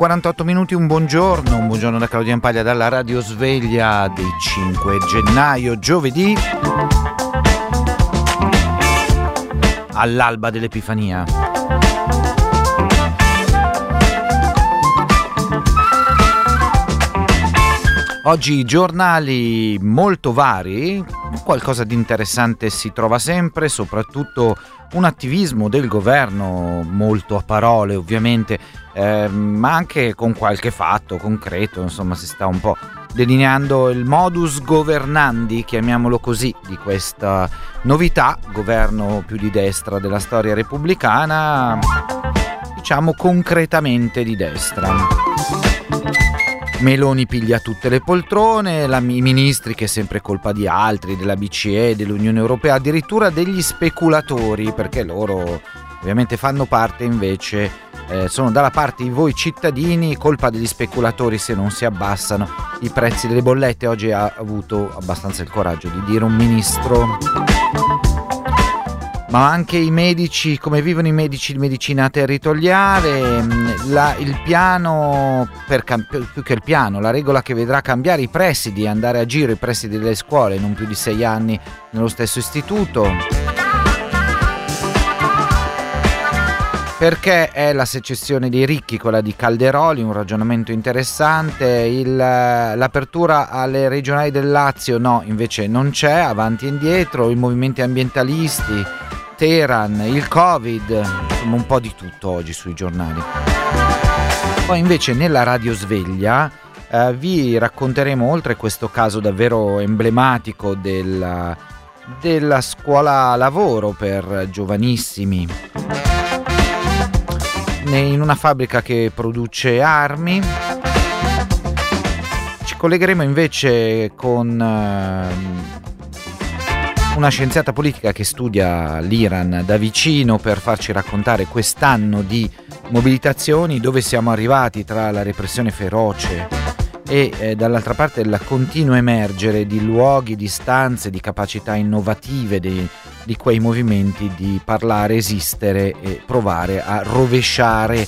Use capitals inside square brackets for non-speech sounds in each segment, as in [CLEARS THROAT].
7.48 minuti, un buongiorno, un buongiorno da Claudia Impaglia dalla Radio Sveglia del 5 gennaio, giovedì, all'alba dell'Epifania. Oggi giornali molto vari, qualcosa di interessante si trova sempre, soprattutto un attivismo del governo molto a parole ovviamente, eh, ma anche con qualche fatto concreto, insomma si sta un po' delineando il modus governandi, chiamiamolo così, di questa novità, governo più di destra della storia repubblicana, diciamo concretamente di destra. Meloni piglia tutte le poltrone, la, i ministri che è sempre colpa di altri, della BCE, dell'Unione Europea, addirittura degli speculatori, perché loro ovviamente fanno parte invece, eh, sono dalla parte di voi cittadini, colpa degli speculatori se non si abbassano i prezzi delle bollette. Oggi ha avuto abbastanza il coraggio di dire un ministro ma anche i medici, come vivono i medici di medicina territoriale, mm, la, il piano, per, più che il piano, la regola che vedrà cambiare i presidi, andare a giro i presidi delle scuole, non più di sei anni nello stesso istituto. Perché è la secessione dei ricchi, quella di Calderoli, un ragionamento interessante. Il, l'apertura alle regionali del Lazio, no, invece non c'è, avanti e indietro. I movimenti ambientalisti, Teheran, il Covid, insomma un po' di tutto oggi sui giornali. Poi invece nella radio sveglia eh, vi racconteremo oltre questo caso davvero emblematico della, della scuola lavoro per giovanissimi in una fabbrica che produce armi. Ci collegheremo invece con eh, una scienziata politica che studia l'Iran da vicino per farci raccontare quest'anno di mobilitazioni, dove siamo arrivati tra la repressione feroce e eh, dall'altra parte il continuo emergere di luoghi, di stanze, di capacità innovative di, di quei movimenti di parlare, esistere e provare a rovesciare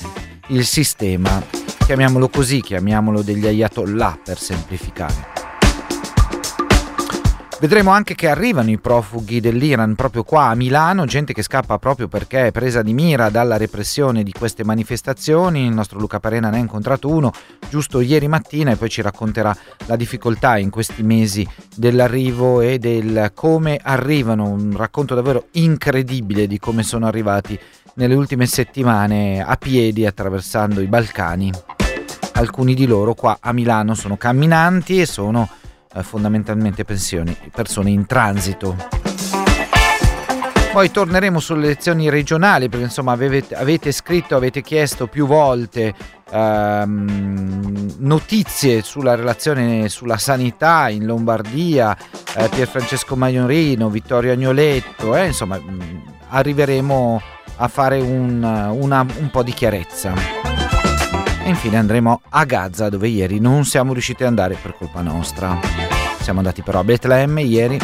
il sistema. Chiamiamolo così, chiamiamolo degli ayatollah per semplificare. Vedremo anche che arrivano i profughi dell'Iran proprio qua a Milano, gente che scappa proprio perché è presa di mira dalla repressione di queste manifestazioni. Il nostro Luca Parena ne ha incontrato uno giusto ieri mattina e poi ci racconterà la difficoltà in questi mesi dell'arrivo e del come arrivano. Un racconto davvero incredibile di come sono arrivati nelle ultime settimane a piedi attraversando i Balcani. Alcuni di loro qua a Milano sono camminanti e sono eh, fondamentalmente pensioni, persone in transito. Poi torneremo sulle elezioni regionali perché insomma avete, avete scritto, avete chiesto più volte ehm, notizie sulla relazione sulla sanità in Lombardia, eh, Pier Francesco Maiorino, Vittorio Agnoletto, eh, insomma mh, mm, arriveremo a fare un, una, un po' di chiarezza. E infine andremo a Gaza dove ieri non siamo riusciti ad andare per colpa nostra. Siamo andati però a Betlemme ieri.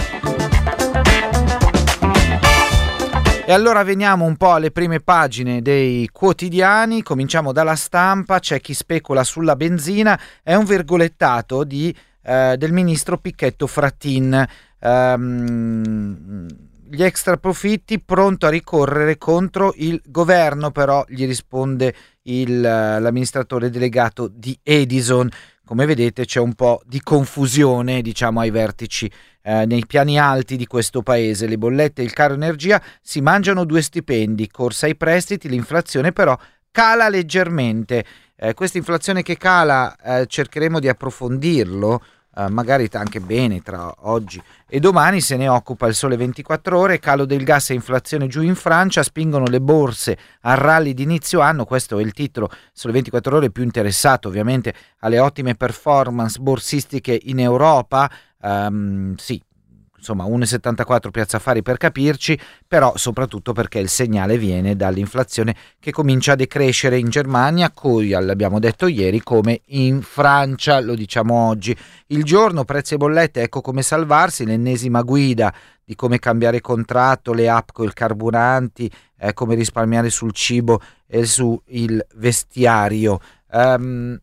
E allora veniamo un po' alle prime pagine dei quotidiani, cominciamo dalla stampa, c'è chi specula sulla benzina, è un virgolettato di, eh, del ministro Picchetto Frattin. Um, gli extra profitti pronto a ricorrere contro il governo, però gli risponde il, l'amministratore delegato di Edison. Come vedete c'è un po' di confusione diciamo ai vertici eh, nei piani alti di questo paese. Le bollette e il caro energia si mangiano due stipendi, corsa ai prestiti, l'inflazione però cala leggermente. Eh, questa inflazione che cala eh, cercheremo di approfondirlo eh, magari anche bene tra oggi e domani se ne occupa il sole 24 ore, calo del gas e inflazione giù in Francia, spingono le borse al rally di inizio anno, questo è il titolo sole 24 ore più interessato ovviamente alle ottime performance borsistiche in Europa, um, sì, insomma 1,74 Piazza Affari per capirci, però soprattutto perché il segnale viene dall'inflazione che comincia a decrescere in Germania, cui l'abbiamo detto ieri, come in Francia, lo diciamo oggi. Il giorno, prezzi e bollette, ecco come salvarsi, l'ennesima guida di come cambiare contratto, le app con i carburanti, eh, come risparmiare sul cibo e sul vestiario. Um,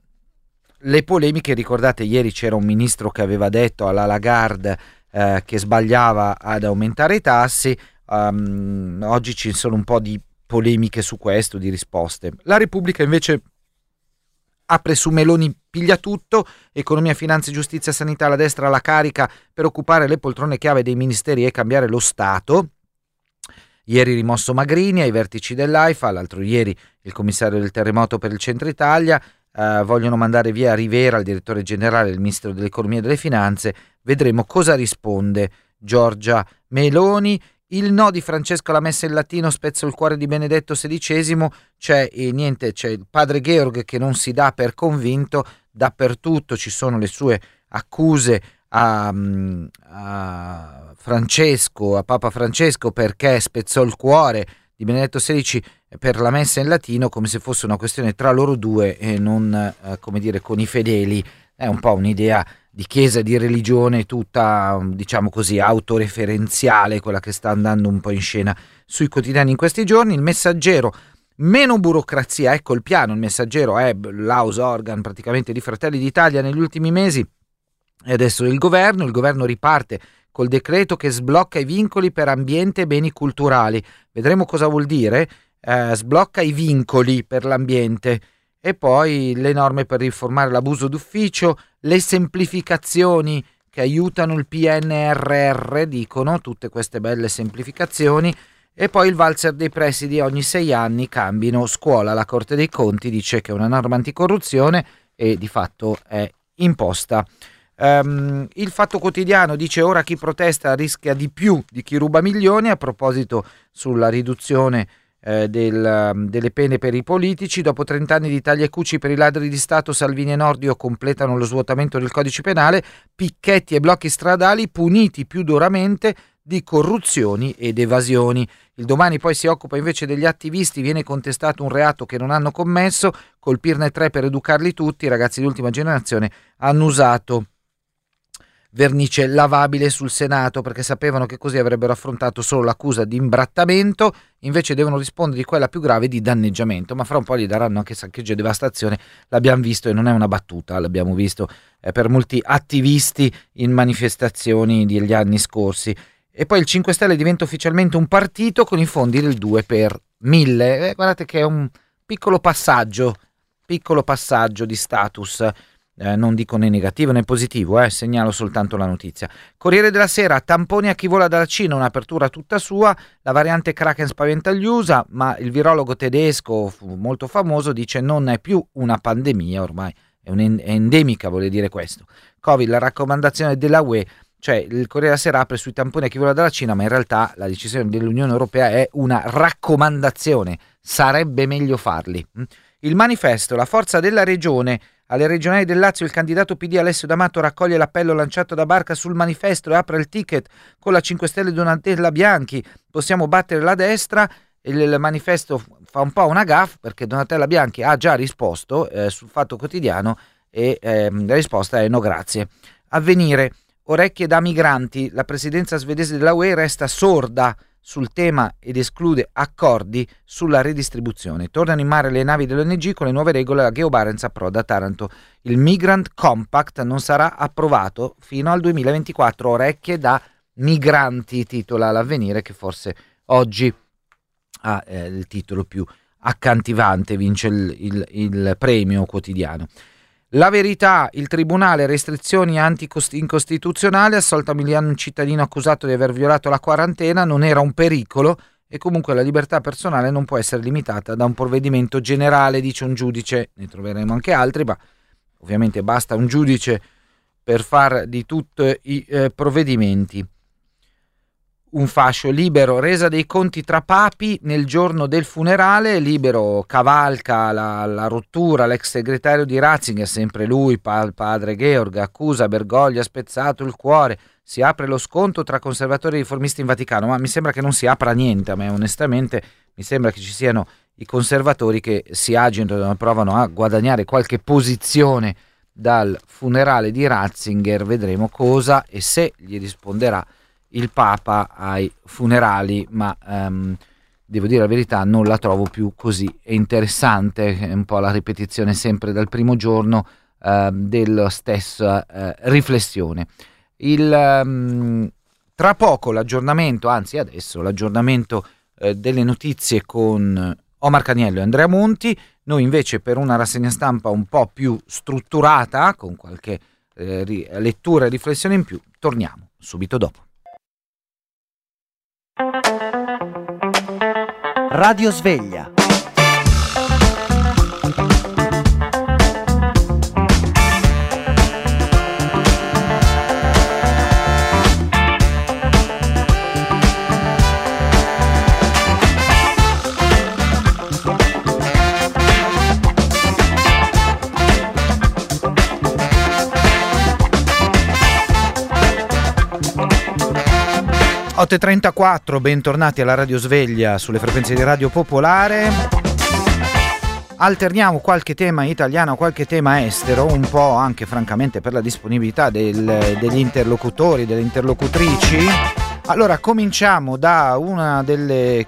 le polemiche, ricordate, ieri c'era un ministro che aveva detto alla Lagarde eh, che sbagliava ad aumentare i tassi, um, oggi ci sono un po' di polemiche su questo, di risposte. La Repubblica invece apre su Meloni piglia tutto, economia, finanze, giustizia, sanità, la destra alla carica per occupare le poltrone chiave dei ministeri e cambiare lo Stato. Ieri rimosso Magrini ai vertici dell'AIFA, l'altro ieri il commissario del terremoto per il centro Italia, eh, vogliono mandare via Rivera, il direttore generale, il ministro dell'economia e delle finanze. Vedremo cosa risponde Giorgia Meloni. Il no di Francesco alla messa in latino spezzo il cuore di Benedetto XVI, c'è, e niente, c'è il padre Georg che non si dà per convinto, dappertutto ci sono le sue accuse a, mm, a Francesco, a Papa Francesco perché spezzò il cuore di Benedetto XVI per la messa in latino come se fosse una questione tra loro due e non eh, come dire con i fedeli. È un po' un'idea di chiesa e di religione tutta, diciamo così, autoreferenziale, quella che sta andando un po' in scena sui quotidiani in questi giorni. Il messaggero Meno burocrazia, ecco il piano, il messaggero è l'house organ praticamente di Fratelli d'Italia negli ultimi mesi e adesso il governo, il governo riparte col decreto che sblocca i vincoli per ambiente e beni culturali. Vedremo cosa vuol dire, eh, sblocca i vincoli per l'ambiente e poi le norme per riformare l'abuso d'ufficio, le semplificazioni che aiutano il PNRR, dicono tutte queste belle semplificazioni e poi il valzer dei presidi ogni sei anni cambino scuola. La Corte dei Conti dice che è una norma anticorruzione e di fatto è imposta. Um, il Fatto Quotidiano dice ora chi protesta rischia di più di chi ruba milioni a proposito sulla riduzione eh, del, delle pene per i politici. Dopo 30 anni di taglia e cuci per i ladri di Stato, Salvini e Nordio completano lo svuotamento del codice penale, picchetti e blocchi stradali puniti più duramente di corruzioni ed evasioni. Il domani poi si occupa invece degli attivisti, viene contestato un reato che non hanno commesso, colpirne tre per educarli tutti, i ragazzi di ultima generazione hanno usato vernice lavabile sul Senato perché sapevano che così avrebbero affrontato solo l'accusa di imbrattamento, invece devono rispondere di quella più grave di danneggiamento, ma fra un po' gli daranno anche saccheggio e devastazione, l'abbiamo visto e non è una battuta, l'abbiamo visto eh, per molti attivisti in manifestazioni degli anni scorsi. E poi il 5 Stelle diventa ufficialmente un partito con i fondi del 2 per 1000. Eh, guardate che è un piccolo passaggio, piccolo passaggio di status. Eh, non dico né negativo né positivo, eh, segnalo soltanto la notizia. Corriere della Sera, tamponi a chi vola dalla Cina, un'apertura tutta sua, la variante Kraken spaventa gli USA, ma il virologo tedesco molto famoso dice non è più una pandemia ormai, è, è endemica, vuole dire questo. Covid, la raccomandazione della UE cioè il Corriere della Sera apre sui tamponi a chi vuole dalla Cina, ma in realtà la decisione dell'Unione Europea è una raccomandazione, sarebbe meglio farli. Mm? Il manifesto, la forza della regione, alle regionali del Lazio il candidato PD Alessio D'Amato raccoglie l'appello lanciato da Barca sul manifesto e apre il ticket con la 5 Stelle Donatella Bianchi, possiamo battere la destra, il manifesto fa un po' una gaff perché Donatella Bianchi ha già risposto eh, sul Fatto Quotidiano e eh, la risposta è no grazie. Avvenire. Orecchie da migranti, la presidenza svedese della UE resta sorda sul tema ed esclude accordi sulla redistribuzione. Tornano in mare le navi dell'ONG con le nuove regole, la Geo Barents approda a Taranto. Il Migrant Compact non sarà approvato fino al 2024. Orecchie da migranti, titola l'avvenire che forse oggi ha eh, il titolo più accantivante, vince il, il, il premio quotidiano. La verità, il tribunale, restrizioni anti-incostituzionali, assolta Miliano un cittadino accusato di aver violato la quarantena, non era un pericolo e comunque la libertà personale non può essere limitata da un provvedimento generale, dice un giudice, ne troveremo anche altri, ma ovviamente basta un giudice per far di tutti i eh, provvedimenti un fascio libero, resa dei conti tra papi nel giorno del funerale, libero cavalca la, la rottura, l'ex segretario di Ratzinger, sempre lui, pa, padre Georg, accusa Bergoglio ha spezzato il cuore, si apre lo sconto tra conservatori e riformisti in Vaticano, ma mi sembra che non si apra niente, a me onestamente. Mi sembra che ci siano i conservatori che si agitano provano a guadagnare qualche posizione dal funerale di Ratzinger, vedremo cosa e se gli risponderà il Papa ai funerali, ma um, devo dire la verità, non la trovo più così interessante, è un po' la ripetizione sempre dal primo giorno eh, della stessa eh, riflessione. Il, um, tra poco l'aggiornamento, anzi adesso l'aggiornamento eh, delle notizie con Omar Caniello e Andrea Monti, noi invece per una rassegna stampa un po' più strutturata, con qualche eh, lettura e riflessione in più, torniamo subito dopo. Radio Sveglia. 8.34, bentornati alla Radio Sveglia sulle frequenze di Radio Popolare. Alterniamo qualche tema italiano, qualche tema estero, un po' anche francamente per la disponibilità del, degli interlocutori, delle interlocutrici. Allora, cominciamo da una delle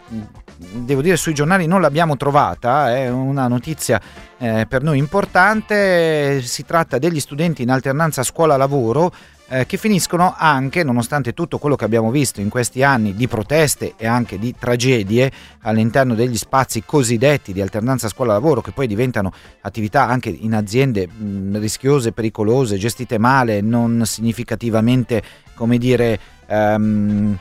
devo dire sui giornali non l'abbiamo trovata, è una notizia eh, per noi importante, si tratta degli studenti in alternanza scuola-lavoro eh, che finiscono anche, nonostante tutto quello che abbiamo visto in questi anni di proteste e anche di tragedie all'interno degli spazi cosiddetti di alternanza scuola-lavoro, che poi diventano attività anche in aziende mh, rischiose, pericolose, gestite male, non significativamente, come dire, ehm,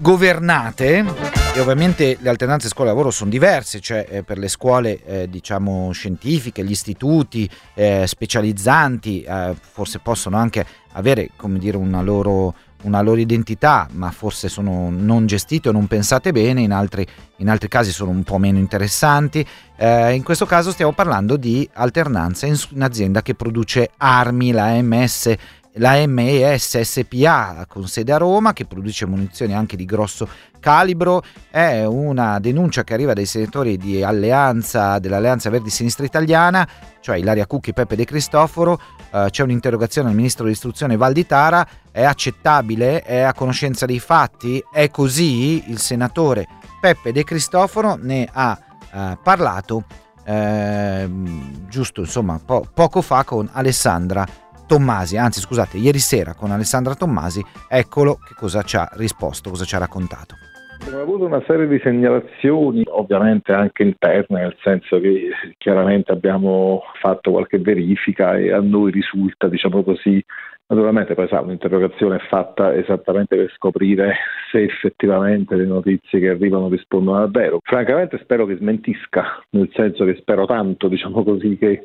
governate. E ovviamente le alternanze scuola-lavoro sono diverse, cioè eh, per le scuole eh, diciamo scientifiche, gli istituti eh, specializzanti eh, forse possono anche avere come dire una loro, una loro, identità, ma forse sono non gestite o non pensate bene, in altri, in altri casi sono un po' meno interessanti. Eh, in questo caso stiamo parlando di alternanza in un'azienda che produce armi, la MS la MES SPA con sede a Roma che produce munizioni anche di grosso calibro è una denuncia che arriva dai senatori Alleanza, dell'Alleanza Verdi Sinistra Italiana cioè Ilaria Cucchi Peppe De Cristoforo uh, c'è un'interrogazione al ministro dell'istruzione Valditara è accettabile? È a conoscenza dei fatti? È così? Il senatore Peppe De Cristoforo ne ha uh, parlato eh, giusto insomma po- poco fa con Alessandra Tommasi, anzi scusate, ieri sera con Alessandra Tommasi, eccolo che cosa ci ha risposto, cosa ci ha raccontato. Abbiamo avuto una serie di segnalazioni, ovviamente anche interne, nel senso che chiaramente abbiamo fatto qualche verifica e a noi risulta, diciamo così, naturalmente poi sa, un'interrogazione è fatta esattamente per scoprire se effettivamente le notizie che arrivano rispondono al vero. Francamente spero che smentisca, nel senso che spero tanto, diciamo così, che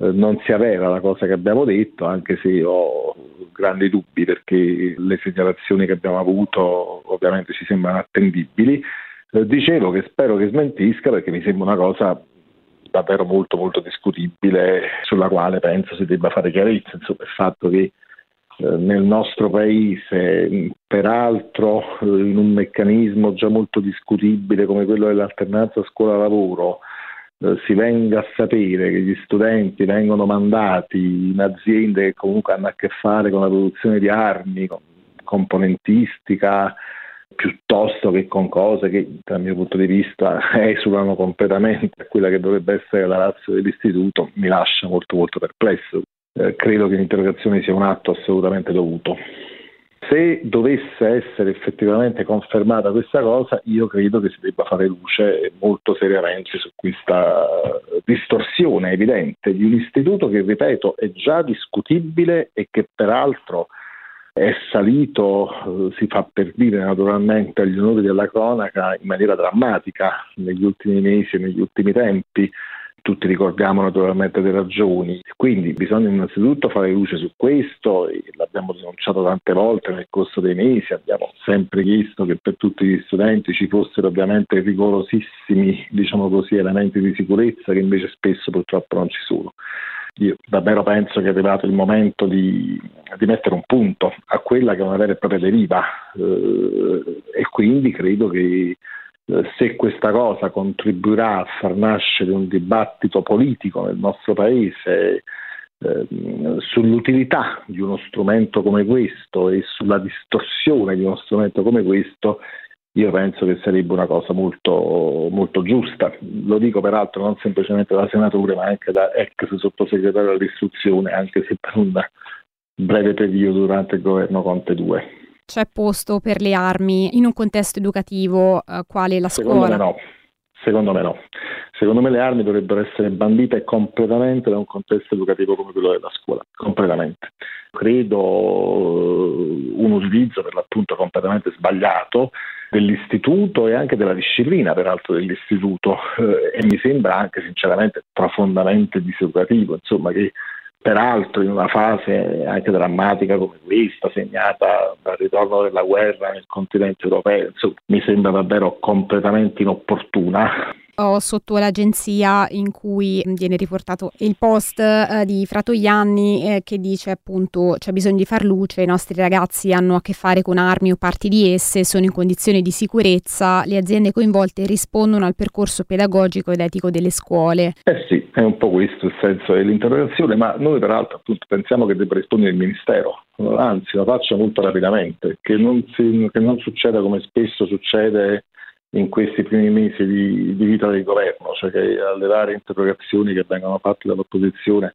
eh, non sia vera la cosa che abbiamo detto, anche se ho grandi dubbi perché le segnalazioni che abbiamo avuto ovviamente ci sembrano attendibili. Eh, dicevo che spero che smentisca perché mi sembra una cosa davvero molto molto discutibile sulla quale penso si debba fare chiarezza, insomma il fatto che eh, nel nostro paese, peraltro in un meccanismo già molto discutibile come quello dell'alternanza scuola-lavoro, eh, si venga a sapere che gli studenti vengono mandati in aziende che comunque hanno a che fare con la produzione di armi, con componentistica, piuttosto che con cose che dal mio punto di vista [LAUGHS] esulano completamente a quella che dovrebbe essere la razza dell'istituto, mi lascia molto molto perplesso. Eh, credo che l'interrogazione sia un atto assolutamente dovuto. Se dovesse essere effettivamente confermata questa cosa, io credo che si debba fare luce molto seriamente su questa distorsione evidente di un istituto che, ripeto, è già discutibile e che peraltro è salito, eh, si fa per dire naturalmente, agli onori della cronaca in maniera drammatica negli ultimi mesi e negli ultimi tempi tutti ricordiamo naturalmente le ragioni. Quindi bisogna innanzitutto fare luce su questo, l'abbiamo denunciato tante volte nel corso dei mesi, abbiamo sempre chiesto che per tutti gli studenti ci fossero ovviamente rigorosissimi diciamo così, elementi di sicurezza che invece spesso purtroppo non ci sono. Io davvero penso che è arrivato il momento di, di mettere un punto a quella che è una vera e propria deriva eh, e quindi credo che se questa cosa contribuirà a far nascere un dibattito politico nel nostro Paese eh, sull'utilità di uno strumento come questo e sulla distorsione di uno strumento come questo, io penso che sarebbe una cosa molto, molto giusta. Lo dico peraltro non semplicemente da senatore, ma anche da ex sottosegretario all'istruzione, anche se per un breve periodo durante il governo Conte 2. C'è posto per le armi in un contesto educativo eh, quale la Secondo scuola? Me no. Secondo me no. Secondo me le armi dovrebbero essere bandite completamente da un contesto educativo come quello della scuola, completamente. Credo eh, un utilizzo per l'appunto completamente sbagliato dell'istituto e anche della disciplina peraltro dell'istituto eh, e mi sembra anche sinceramente profondamente diseducativo, insomma che peraltro in una fase anche drammatica come questa, segnata dal ritorno della guerra nel continente europeo, insomma, mi sembra davvero completamente inopportuna ho sotto l'agenzia in cui viene riportato il post eh, di Fratoianni eh, che dice appunto c'è bisogno di far luce, i nostri ragazzi hanno a che fare con armi o parti di esse, sono in condizioni di sicurezza, le aziende coinvolte rispondono al percorso pedagogico ed etico delle scuole. Eh sì, è un po' questo il senso dell'interrogazione, ma noi peraltro appunto pensiamo che debba rispondere il Ministero, anzi lo faccia molto rapidamente, che non, si, che non succeda come spesso succede in questi primi mesi di, di, vita del governo, cioè che alle varie interrogazioni che vengono fatte dall'opposizione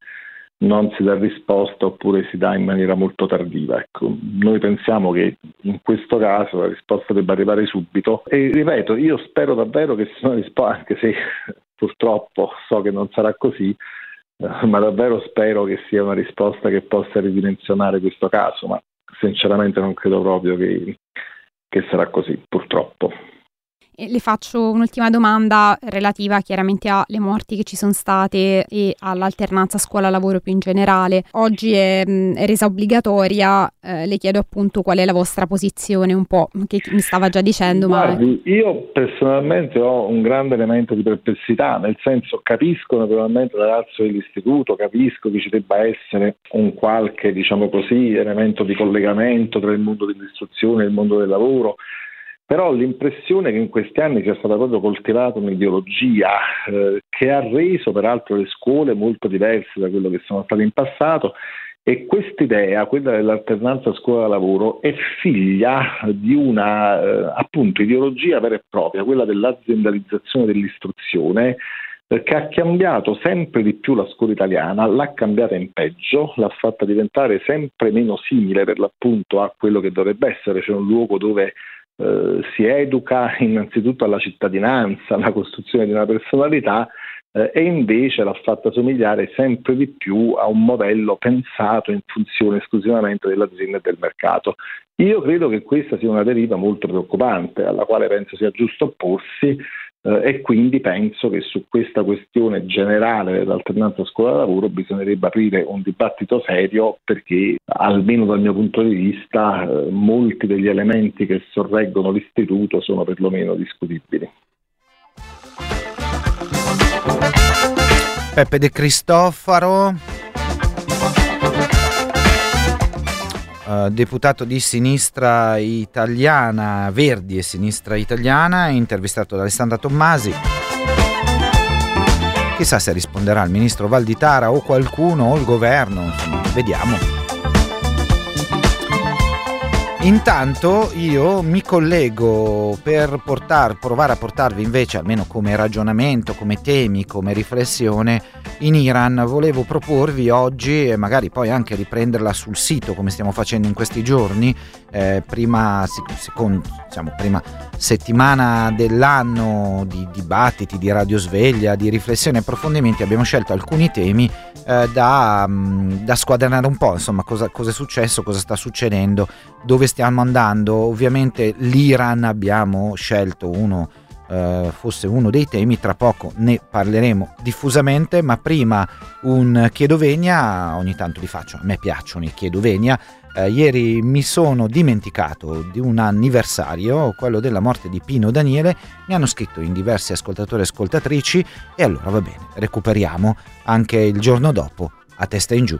non si dà risposta oppure si dà in maniera molto tardiva. Ecco, noi pensiamo che in questo caso la risposta debba arrivare subito e ripeto, io spero davvero che sia una risposta, anche se [LAUGHS] purtroppo so che non sarà così, eh, ma davvero spero che sia una risposta che possa ridimensionare questo caso, ma sinceramente non credo proprio che, che sarà così, purtroppo. Le faccio un'ultima domanda relativa chiaramente alle morti che ci sono state e all'alternanza scuola-lavoro più in generale. Oggi è, è resa obbligatoria, eh, le chiedo appunto qual è la vostra posizione un po', che mi stava già dicendo. Guardi, ma... io personalmente ho un grande elemento di perplessità, nel senso capisco naturalmente la razza dell'istituto, capisco che ci debba essere un qualche, diciamo così, elemento di collegamento tra il mondo dell'istruzione e il mondo del lavoro però l'impressione che in questi anni sia stata proprio coltivata un'ideologia eh, che ha reso peraltro le scuole molto diverse da quello che sono state in passato e quest'idea, quella dell'alternanza scuola-lavoro, è figlia di una eh, appunto ideologia vera e propria, quella dell'aziendalizzazione dell'istruzione eh, che ha cambiato sempre di più la scuola italiana, l'ha cambiata in peggio, l'ha fatta diventare sempre meno simile per l'appunto a quello che dovrebbe essere, cioè un luogo dove eh, si educa innanzitutto alla cittadinanza, alla costruzione di una personalità eh, e invece l'ha fatta somigliare sempre di più a un modello pensato in funzione esclusivamente dell'azienda e del mercato. Io credo che questa sia una deriva molto preoccupante, alla quale penso sia giusto opporsi eh, e quindi penso che su questa questione generale dell'alternanza scuola-lavoro bisognerebbe aprire un dibattito serio perché almeno dal mio punto di vista eh, molti degli elementi che sorreggono l'istituto sono perlomeno discutibili. Peppe De Cristofaro Eh, deputato di sinistra italiana, Verdi e sinistra italiana, intervistato da Alessandra Tommasi. Chissà se risponderà il ministro Valditara o qualcuno o il governo, insomma, vediamo. Intanto io mi collego per portar, provare a portarvi invece, almeno come ragionamento, come temi, come riflessione, in Iran. Volevo proporvi oggi e magari poi anche riprenderla sul sito come stiamo facendo in questi giorni, eh, prima, secondo, diciamo, prima settimana dell'anno di dibattiti, di radiosveglia, di riflessioni e approfondimenti, abbiamo scelto alcuni temi eh, da, mm, da, squadernare un po', insomma cosa, cosa, è successo, cosa sta succedendo, dove stiamo andando. Ovviamente l'Iran abbiamo scelto uno, eh, fosse uno dei temi, tra poco ne parleremo diffusamente, ma prima un chiedovegna, ogni tanto li faccio, a me piacciono i chiedovegna, eh, ieri mi sono dimenticato di un anniversario, quello della morte di Pino Daniele, mi hanno scritto in diversi ascoltatori e ascoltatrici e allora va bene, recuperiamo anche il giorno dopo a testa in giù.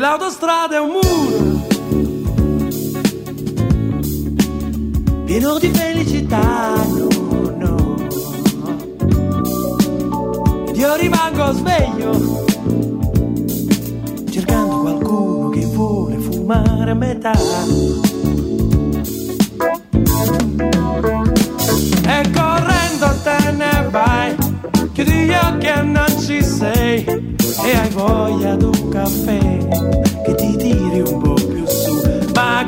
l'autostrada è un muro pieno di felicità, no, no. Io rimango sveglio cercando qualcuno che vuole fumare a metà. E correndo te ne vai, chiudi gli occhi e non ci sei, e hai voglia di un caffè che ti tiri un po' più su. Ma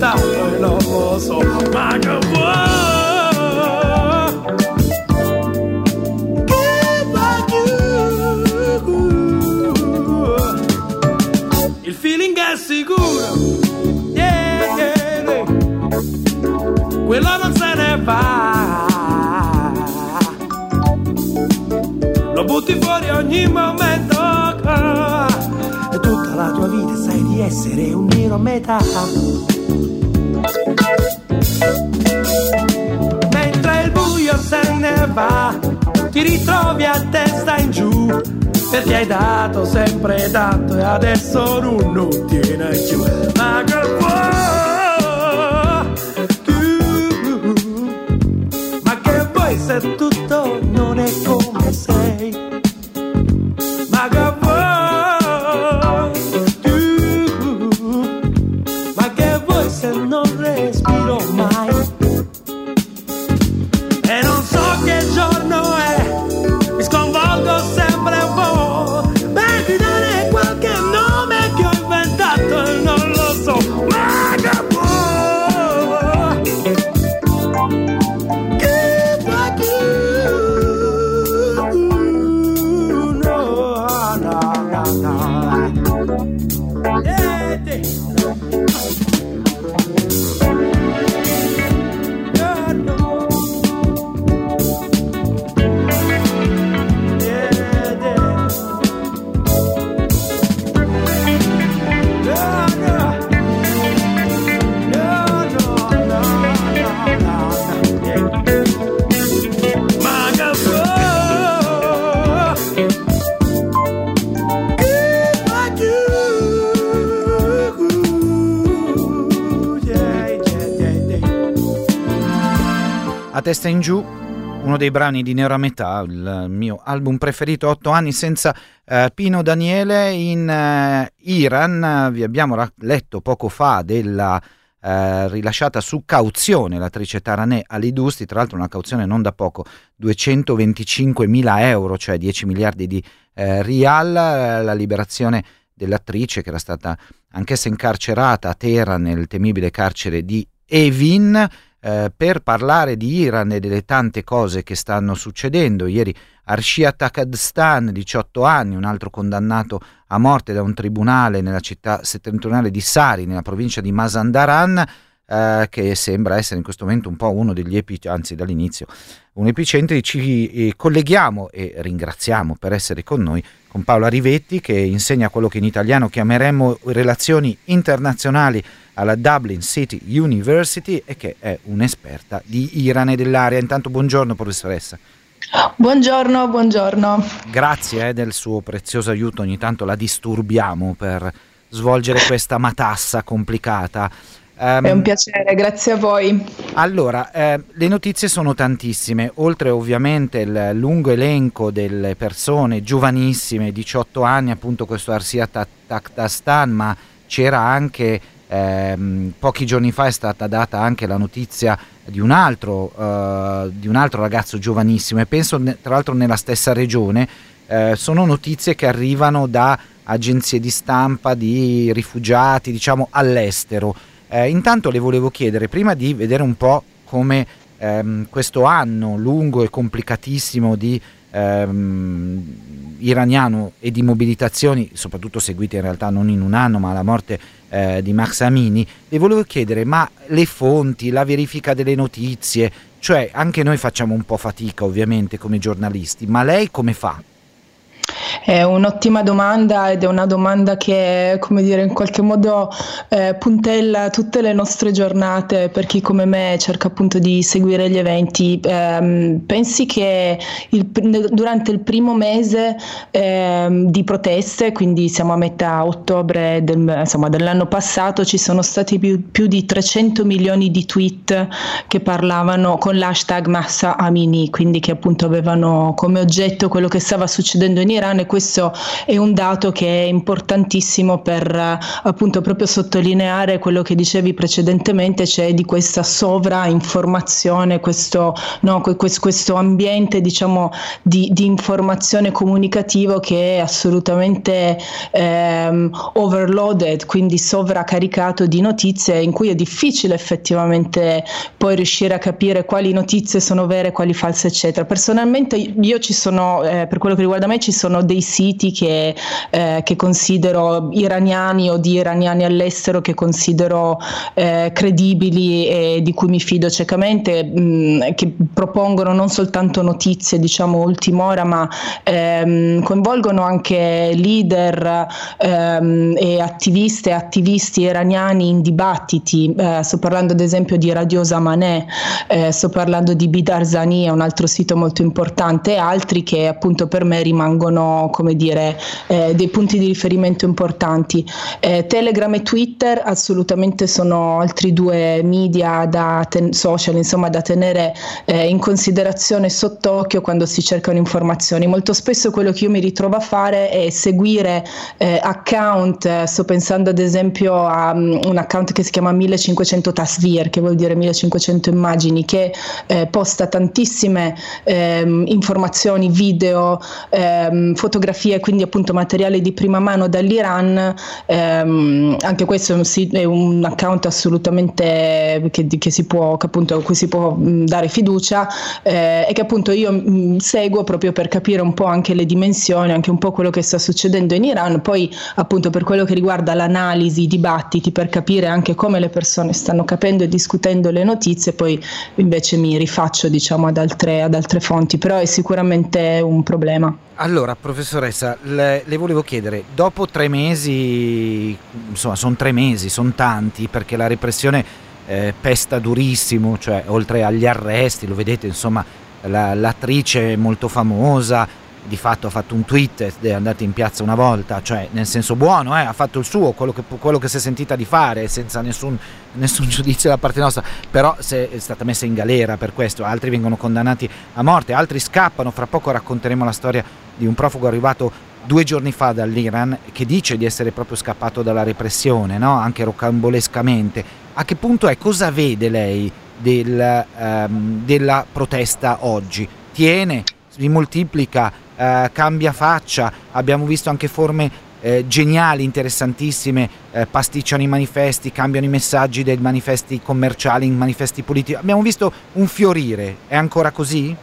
che ho inventato e non lo so. Ma che vuoi? Give you. Il feeling è sicuro, yeah, yeah, yeah. quello non se ne va. Lo butti fuori ogni momento. E tutta la tua vita sai di essere un nero a metà. Mentre il buio se ne va, ti ritrovi a testa in giù. Perché hai dato sempre tanto e adesso non, non tiene più. Ma che vuoi? Tu? Ma che vuoi se tutto non è come sei? Testa in giù, uno dei brani di Nero a metà, il mio album preferito, Otto anni senza eh, Pino Daniele in eh, Iran. Vi abbiamo ra- letto poco fa della eh, rilasciata su cauzione l'attrice Taranè Alidusti, tra l'altro una cauzione non da poco, 225 mila euro, cioè 10 miliardi di eh, rial, la liberazione dell'attrice che era stata anch'essa incarcerata a Teheran nel temibile carcere di Evin eh, per parlare di Iran e delle tante cose che stanno succedendo. Ieri Arshia Takadstan, 18 anni, un altro condannato a morte da un tribunale nella città settentrionale di Sari, nella provincia di Mazandaran, eh, che sembra essere in questo momento un po' uno degli epicentri, anzi dall'inizio un epicentri. Ci eh, colleghiamo e ringraziamo per essere con noi con Paola Rivetti che insegna quello che in italiano chiameremmo relazioni internazionali alla Dublin City University e che è un'esperta di Iran e dell'area. Intanto buongiorno professoressa. Buongiorno, buongiorno. Grazie eh, del suo prezioso aiuto, ogni tanto la disturbiamo per svolgere questa matassa complicata. Um, È un piacere, grazie a voi. Allora, eh, le notizie sono tantissime, oltre ovviamente il lungo elenco delle persone giovanissime, 18 anni, appunto questo Arsia Takhtastan, ma c'era anche, ehm, pochi giorni fa è stata data anche la notizia di un altro, eh, di un altro ragazzo giovanissimo e penso ne, tra l'altro nella stessa regione, eh, sono notizie che arrivano da agenzie di stampa di rifugiati, diciamo all'estero. Eh, intanto le volevo chiedere, prima di vedere un po' come ehm, questo anno lungo e complicatissimo di ehm, iraniano e di mobilitazioni, soprattutto seguite in realtà non in un anno, ma la morte eh, di Max Amini, le volevo chiedere, ma le fonti, la verifica delle notizie, cioè anche noi facciamo un po' fatica ovviamente come giornalisti, ma lei come fa? È un'ottima domanda ed è una domanda che, come dire, in qualche modo eh, puntella tutte le nostre giornate per chi come me cerca appunto di seguire gli eventi. Eh, pensi che il, durante il primo mese eh, di proteste, quindi siamo a metà ottobre del, insomma, dell'anno passato, ci sono stati più, più, di 300 milioni di tweet che parlavano con l'hashtag Massa Amini, quindi che appunto avevano come oggetto quello che stava succedendo in Iran e questo è un dato che è importantissimo per appunto proprio sottolineare quello che dicevi precedentemente, cioè di questa sovrainformazione, questo, no, questo ambiente diciamo di, di, informazione comunicativo che è assolutamente ehm, overloaded, quindi sovraccaricato di notizie in cui è difficile effettivamente poi riuscire a capire quali notizie sono vere, quali false, eccetera. Personalmente io ci sono, eh, per quello che riguarda me, ci sono dei siti che, eh, che considero iraniani o di iraniani all'estero che considero eh, credibili e di cui mi fido ciecamente, mh, che propongono non soltanto notizie diciamo ultim'ora, ma ehm, coinvolgono anche leader ehm, e attiviste e attivisti iraniani in dibattiti. Eh, sto parlando ad esempio di Radio Zamaneh, eh, sto parlando di Bidarzani, un altro sito molto importante, e altri che appunto per me rimangono come dire, eh, dei punti di riferimento importanti. Eh, Telegram e Twitter assolutamente sono altri due media ten- social insomma, da tenere eh, in considerazione sott'occhio quando si cercano informazioni. Molto spesso quello che io mi ritrovo a fare è seguire eh, account, eh, sto pensando ad esempio a um, un account che si chiama 1500 Tasvir, che vuol dire 1500 immagini, che eh, posta tantissime ehm, informazioni, video, ehm, fotografie fotografie, quindi appunto materiale di prima mano dall'Iran, ehm, anche questo è un, è un account assolutamente che, che, si può, che appunto, a cui si può dare fiducia eh, e che appunto io mh, seguo proprio per capire un po' anche le dimensioni, anche un po' quello che sta succedendo in Iran, poi appunto per quello che riguarda l'analisi, i dibattiti, per capire anche come le persone stanno capendo e discutendo le notizie, poi invece mi rifaccio diciamo ad altre, ad altre fonti, però è sicuramente un problema. Allora, professoressa, le, le, volevo chiedere, dopo tre mesi, insomma, sono tre mesi, sono tanti, perché la repressione eh, pesta durissimo, cioè oltre agli arresti, lo vedete, insomma, la, l'attrice molto famosa, di fatto ha fatto un tweet è andata in piazza una volta, cioè nel senso buono, eh, ha fatto il suo, quello che, quello che, si è sentita di fare, senza nessun, nessun [LAUGHS] giudizio da parte nostra, però è stata messa in galera per questo, altri vengono condannati a morte, altri scappano, fra poco racconteremo la storia di un profugo arrivato due giorni fa dall'Iran che dice di essere proprio scappato dalla repressione, no? anche rocambolescamente. A che punto è? Cosa vede lei del, um, della protesta oggi? Tiene? Si moltiplica? Uh, cambia faccia? Abbiamo visto anche forme eh, geniali, interessantissime, eh, pasticciano i manifesti, cambiano i messaggi dei manifesti commerciali in manifesti politici. Abbiamo visto un fiorire, è ancora così?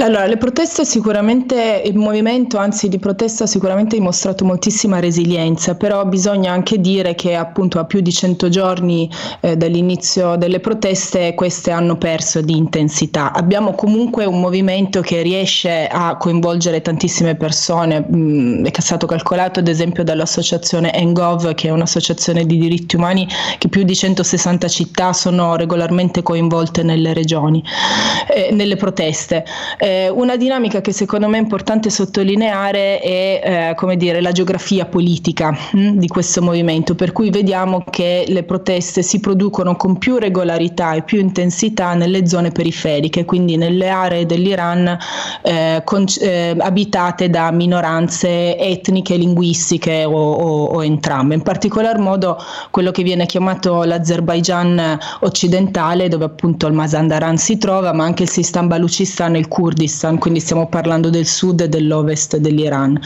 Allora, le proteste sicuramente, il movimento anzi di protesta sicuramente ha dimostrato moltissima resilienza, però bisogna anche dire che appunto a più di 100 giorni eh, dall'inizio delle proteste queste hanno perso di intensità. Abbiamo comunque un movimento che riesce a coinvolgere tantissime persone, mh, mm, è stato calcolato ad esempio dall'associazione Engov, che è un'associazione di diritti umani, che più di 160 città sono regolarmente coinvolte nelle regioni, eh, nelle proteste. Eh, una dinamica che secondo me è importante sottolineare è eh, come dire, la geografia politica mh, hm, di questo movimento, per cui vediamo che le proteste si producono con più regolarità e più intensità nelle zone periferiche, quindi nelle aree dell'Iran eh, con, eh, abitate da minoranze etniche, linguistiche o, o, o entrambe. In particolar modo quello che viene chiamato l'Azerbaijan occidentale, dove appunto il Mazandaran si trova, ma anche il Sistan Baluchistan e il Kurd Kurdistan, quindi stiamo parlando del sud e dell'ovest dell'Iran.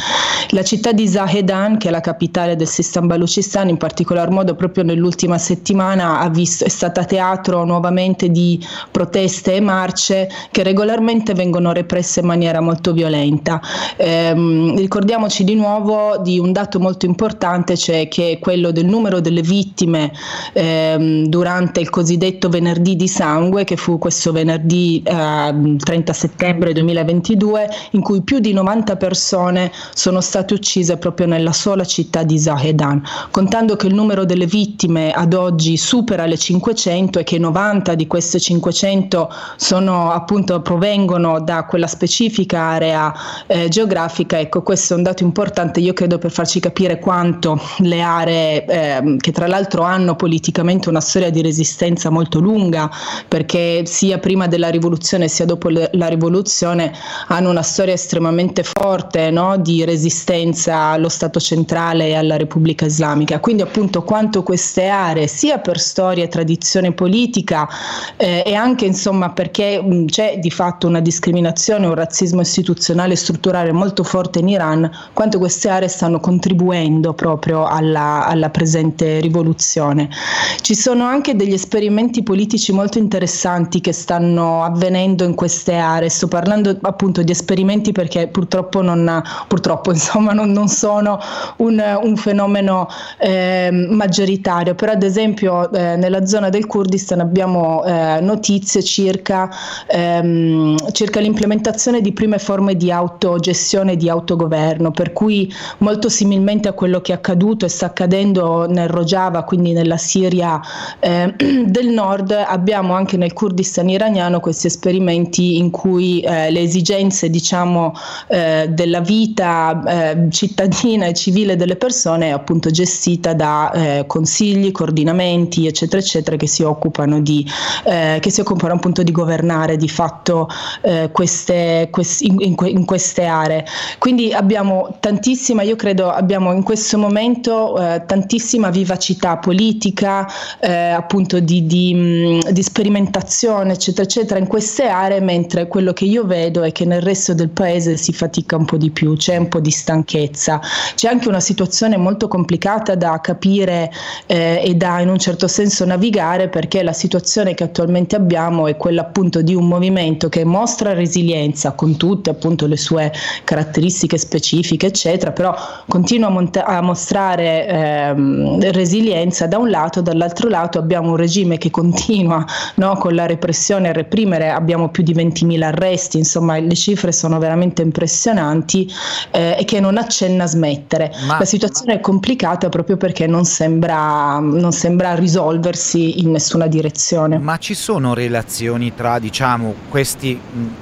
La città di Zahedan, che è la capitale del Sistan Baluchistan, in particolar modo proprio nell'ultima settimana visto, è stata teatro nuovamente di proteste e marce che regolarmente vengono represse in maniera molto violenta. Ehm, ricordiamoci di nuovo di un dato molto importante, cioè che è quello del numero delle vittime ehm, durante il cosiddetto venerdì di sangue, che fu questo venerdì eh, 30 settembre 2022, in cui più di 90 persone sono state uccise proprio nella sola città di Zahedan, contando che il numero delle vittime ad oggi supera le 500 e che 90 di queste 500 sono appunto provengono da quella specifica area eh, geografica, ecco questo è un dato importante io credo per farci capire quanto le aree eh, che tra l'altro hanno politicamente una storia di resistenza molto lunga perché sia prima della rivoluzione sia dopo la rivoluzione hanno una storia estremamente forte no? di resistenza allo Stato centrale e alla Repubblica Islamica. Quindi appunto quanto queste aree, sia per storia e tradizione politica eh, e anche insomma perché mh, c'è di fatto una discriminazione, un razzismo istituzionale e strutturale molto forte in Iran, quanto queste aree stanno contribuendo proprio alla, alla presente rivoluzione. Ci sono anche degli esperimenti politici molto interessanti che stanno avvenendo in queste aree, sto parlando appunto di esperimenti perché purtroppo non, purtroppo, [LAUGHS] insomma, non, non sono un, un fenomeno eh, maggioritario, però ad esempio eh, nella zona del Kurdistan abbiamo eh, notizie circa, ehm, circa l'implementazione di prime forme di autogestione e di autogoverno, per cui molto similmente a quello che è accaduto e sta accadendo nel Rojava, quindi nella Siria eh, [CLEARS THROAT] del nord, abbiamo anche nel Kurdistan iraniano questi esperimenti in cui eh, le esigenze diciamo eh, della vita eh, cittadina e civile delle persone è appunto gestita da eh, consigli, coordinamenti eccetera eccetera che si occupano di eh, che si occupano appunto di governare di fatto eh, queste, quest, in, in, queste aree. Quindi abbiamo tantissima io credo abbiamo in questo momento tantissima vivacità politica appunto di, di, di sperimentazione eccetera eccetera in queste aree mentre quello che io vedo è che nel resto del paese si fatica un po' di più, c'è un po' di stanchezza, c'è anche una situazione molto complicata da capire eh, e da in un certo senso navigare perché la situazione che attualmente abbiamo è quella appunto di un movimento che mostra resilienza con tutte appunto le sue caratteristiche specifiche eccetera, però continua a, mont- a mostrare ehm, resilienza da un lato, dall'altro lato abbiamo un regime che continua no, con la repressione a reprimere, abbiamo più di 20.000 arresti, insomma le cifre sono veramente impressionanti eh, e che non accenna a smettere. Ma, la situazione ma... è complicata proprio perché non sembra, non sembra risolversi in nessuna direzione. Ma ci sono relazioni tra diciamo questi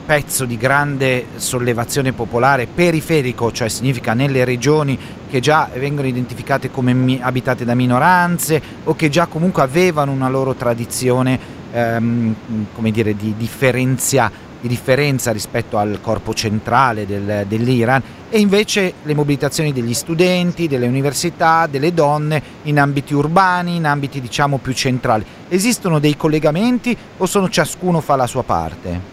pezzo di grande sollevazione popolare periferico, cioè significa nelle regioni che già vengono identificate come mi- abitate da minoranze o che già comunque avevano una loro tradizione ehm, come dire, di differenzia di differenza rispetto al corpo centrale del, dell'Iran e invece le mobilitazioni degli studenti, delle università, delle donne in ambiti urbani, in ambiti diciamo più centrali. Esistono dei collegamenti o sono ciascuno fa la sua parte?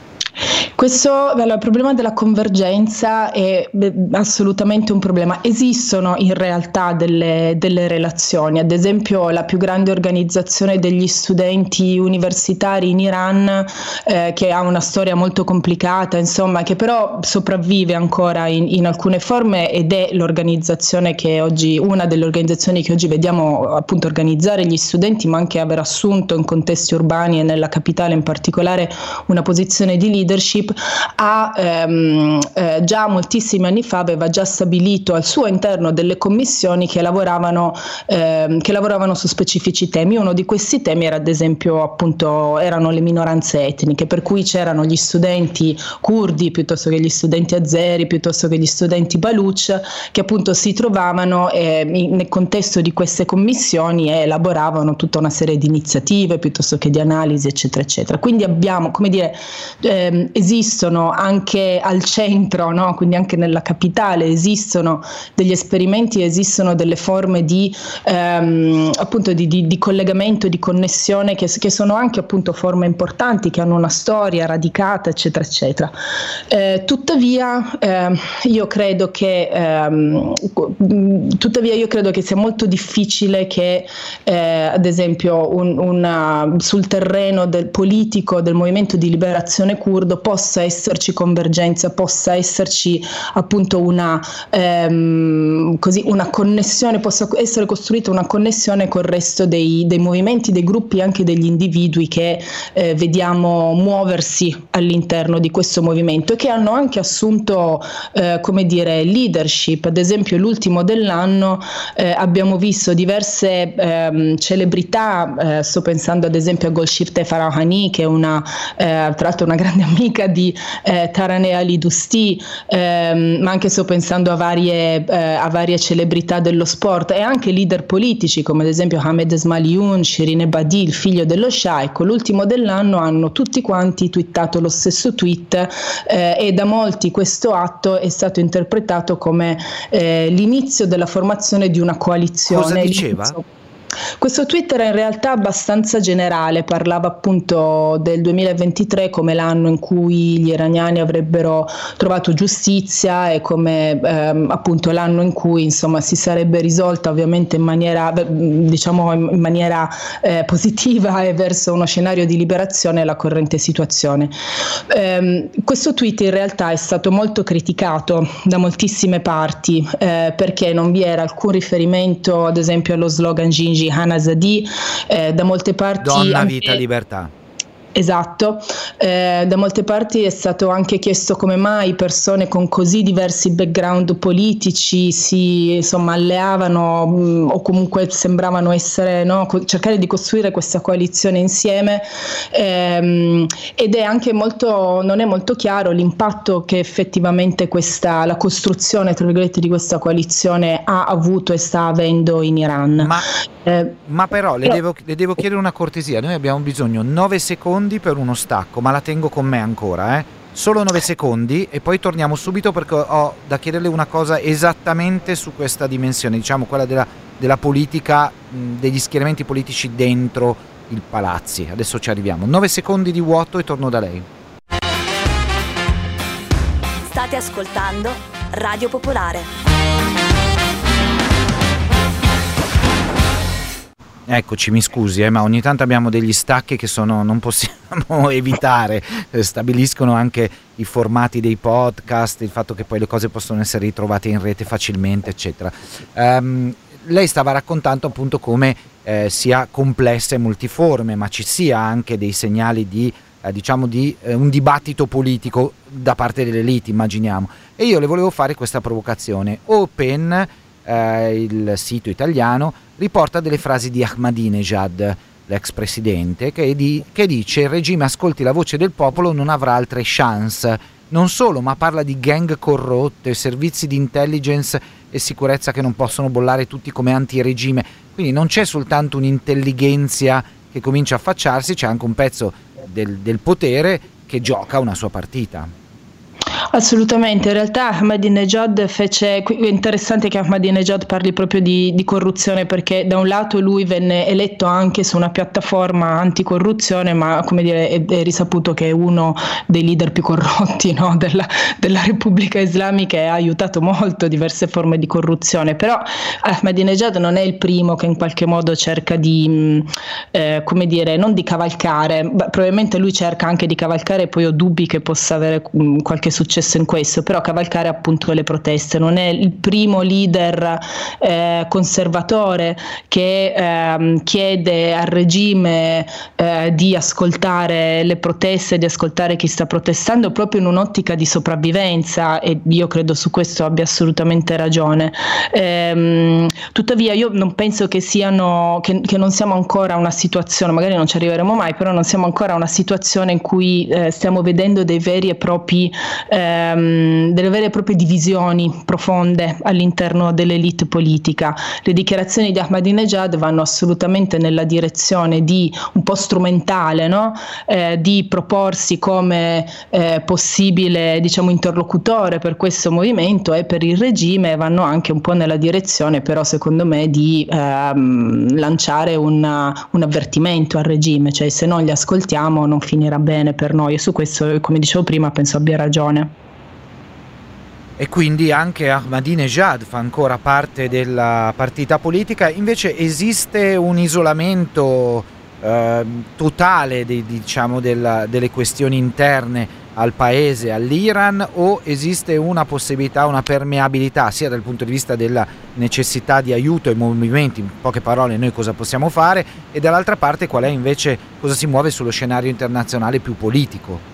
Questo il problema della convergenza è assolutamente un problema. Esistono in realtà delle, delle, relazioni, ad esempio la più grande organizzazione degli studenti universitari in Iran, eh, che ha una storia molto complicata, insomma, che però sopravvive ancora in, in, alcune forme ed è l'organizzazione che oggi, una delle organizzazioni che oggi vediamo appunto organizzare gli studenti, ma anche aver assunto in contesti urbani e nella capitale in particolare una posizione di leadership ha ehm, eh, già moltissimi anni fa aveva già stabilito al suo interno delle commissioni che lavoravano, ehm, che lavoravano su specifici temi. Uno di questi temi era ad esempio appunto erano le minoranze etniche, per cui c'erano gli studenti curdi piuttosto che gli studenti azeri, piuttosto che gli studenti baluch, che appunto si trovavano eh, nel contesto di queste commissioni e elaboravano tutta una serie di iniziative piuttosto che di analisi, eccetera, eccetera. Quindi abbiamo, come dire, ehm, esiste esistono anche al centro, no? quindi anche nella capitale, esistono degli esperimenti, esistono delle forme di, ehm, appunto di, di, di collegamento, di connessione che, che, sono anche appunto forme importanti, che hanno una storia radicata, eccetera, eccetera. Eh, tuttavia, eh, io credo che ehm, tuttavia io credo che sia molto difficile che eh, ad esempio un, una, sul terreno del politico del movimento di liberazione curdo possa esserci convergenza, possa esserci appunto una, ehm, così, una connessione, possa essere costruita una connessione col resto dei, dei movimenti, dei gruppi anche degli individui che eh, vediamo muoversi all'interno di questo movimento e che hanno anche assunto eh, come dire leadership, ad esempio l'ultimo dell'anno eh, abbiamo visto diverse ehm, celebrità, eh, sto pensando ad esempio a Golshifteh Farahani che è una, eh, tra l'altro una grande amica di eh, Taraneh Ali Dusti, ehm, ma anche sto pensando a varie, eh, a varie, celebrità dello sport e anche leader politici come ad esempio Hamed Esmaliun, Shirin Ebadi, il figlio dello Shaikh, l'ultimo dell'anno hanno tutti quanti twittato lo stesso tweet eh, e da molti questo atto è stato interpretato come eh, l'inizio della formazione di una coalizione. Cosa diceva? L'inizio questo Twitter è in realtà abbastanza generale, parlava appunto del 2023 come l'anno in cui gli iraniani avrebbero trovato giustizia e come ehm, appunto l'anno in cui insomma si sarebbe risolta ovviamente in maniera diciamo in maniera eh, positiva e verso uno scenario di liberazione la corrente situazione. Eh, questo tweet in realtà è stato molto criticato da moltissime parti eh, perché non vi era alcun riferimento ad esempio allo slogan Gingi Gigi Hanazadi, eh, da molte parti... Donna, anche... vita, libertà. Esatto, eh, da molte parti è stato anche chiesto come mai persone con così diversi background politici si insomma, alleavano mh, mm, o comunque sembravano essere, no, co- cercare di costruire questa coalizione insieme. Ehm, ed è anche molto, non è molto chiaro l'impatto che effettivamente questa, la costruzione tra virgolette di questa coalizione ha avuto e sta avendo in Iran. Ma, eh, ma però le, però devo, le devo chiedere una cortesia, noi abbiamo bisogno 9 secondi secondi per uno stacco, ma la tengo con me ancora, eh. Solo 9 secondi e poi torniamo subito perché ho da chiederle una cosa esattamente su questa dimensione, diciamo quella della, della politica, degli schieramenti politici dentro il palazzi. Adesso ci arriviamo. 9 secondi di vuoto e torno da lei. State ascoltando Radio Popolare. Eccoci, mi scusi, eh, ma ogni tanto abbiamo degli stacchi che sono, non possiamo [LAUGHS] evitare, eh, stabiliscono anche i formati dei podcast, il fatto che poi le cose possono essere ritrovate in rete facilmente, eccetera. Um, lei stava raccontando appunto come eh, sia complessa e multiforme, ma ci sia anche dei segnali di, eh, diciamo di eh, un dibattito politico da parte delle elite, immaginiamo. E io le volevo fare questa provocazione. Open eh, il sito italiano, riporta delle frasi di Ahmadinejad, l'ex presidente, che, di, che dice il regime ascolti la voce del popolo non avrà altre chance. Non solo, ma parla di gang corrotte, servizi di intelligence e sicurezza che non possono bollare tutti come antiregime. Quindi non c'è soltanto un'intelligenza che comincia a affacciarsi, c'è anche un pezzo del, del potere che gioca una sua partita. Assolutamente, in realtà Ahmadinejad fece, è interessante che Ahmadinejad parli proprio di, di, corruzione perché da un lato lui venne eletto anche su una piattaforma anticorruzione, ma come dire è, è risaputo che è uno dei leader più corrotti no, della, della, Repubblica Islamica e ha aiutato molto diverse forme di corruzione, però Ahmadinejad non è il primo che in qualche modo cerca di, mm, eh, come dire, non di cavalcare, probabilmente lui cerca anche di cavalcare e poi ho dubbi che possa avere mm, qualche successo successo in questo, però cavalcare appunto le proteste. Non è il primo leader eh, conservatore che eh, chiede al regime eh, di ascoltare le proteste, di ascoltare chi sta protestando proprio in un'ottica di sopravvivenza e io credo su questo abbia assolutamente ragione. Ehm, tuttavia io non penso che siano che, che, non siamo ancora a una situazione, magari non ci arriveremo mai, però non siamo ancora a una situazione in cui eh, stiamo vedendo dei veri e propri eh, ehm, delle vere e proprie divisioni profonde all'interno dell'elite politica. Le dichiarazioni di Ahmadinejad vanno assolutamente nella direzione di un po' strumentale, no? eh, di proporsi come eh, possibile diciamo, interlocutore per questo movimento e per il regime, vanno anche un po' nella direzione però secondo me di ehm, lanciare una, un avvertimento al regime, cioè se non li ascoltiamo non finirà bene per noi e su questo come dicevo prima penso abbia ragione. E quindi anche Ahmadinejad fa ancora parte della partita politica, invece esiste un isolamento eh, totale di, diciamo, della, delle questioni interne al paese, all'Iran o esiste una possibilità, una permeabilità sia dal punto di vista della necessità di aiuto ai movimenti, in poche parole noi cosa possiamo fare e dall'altra parte qual è invece cosa si muove sullo scenario internazionale più politico?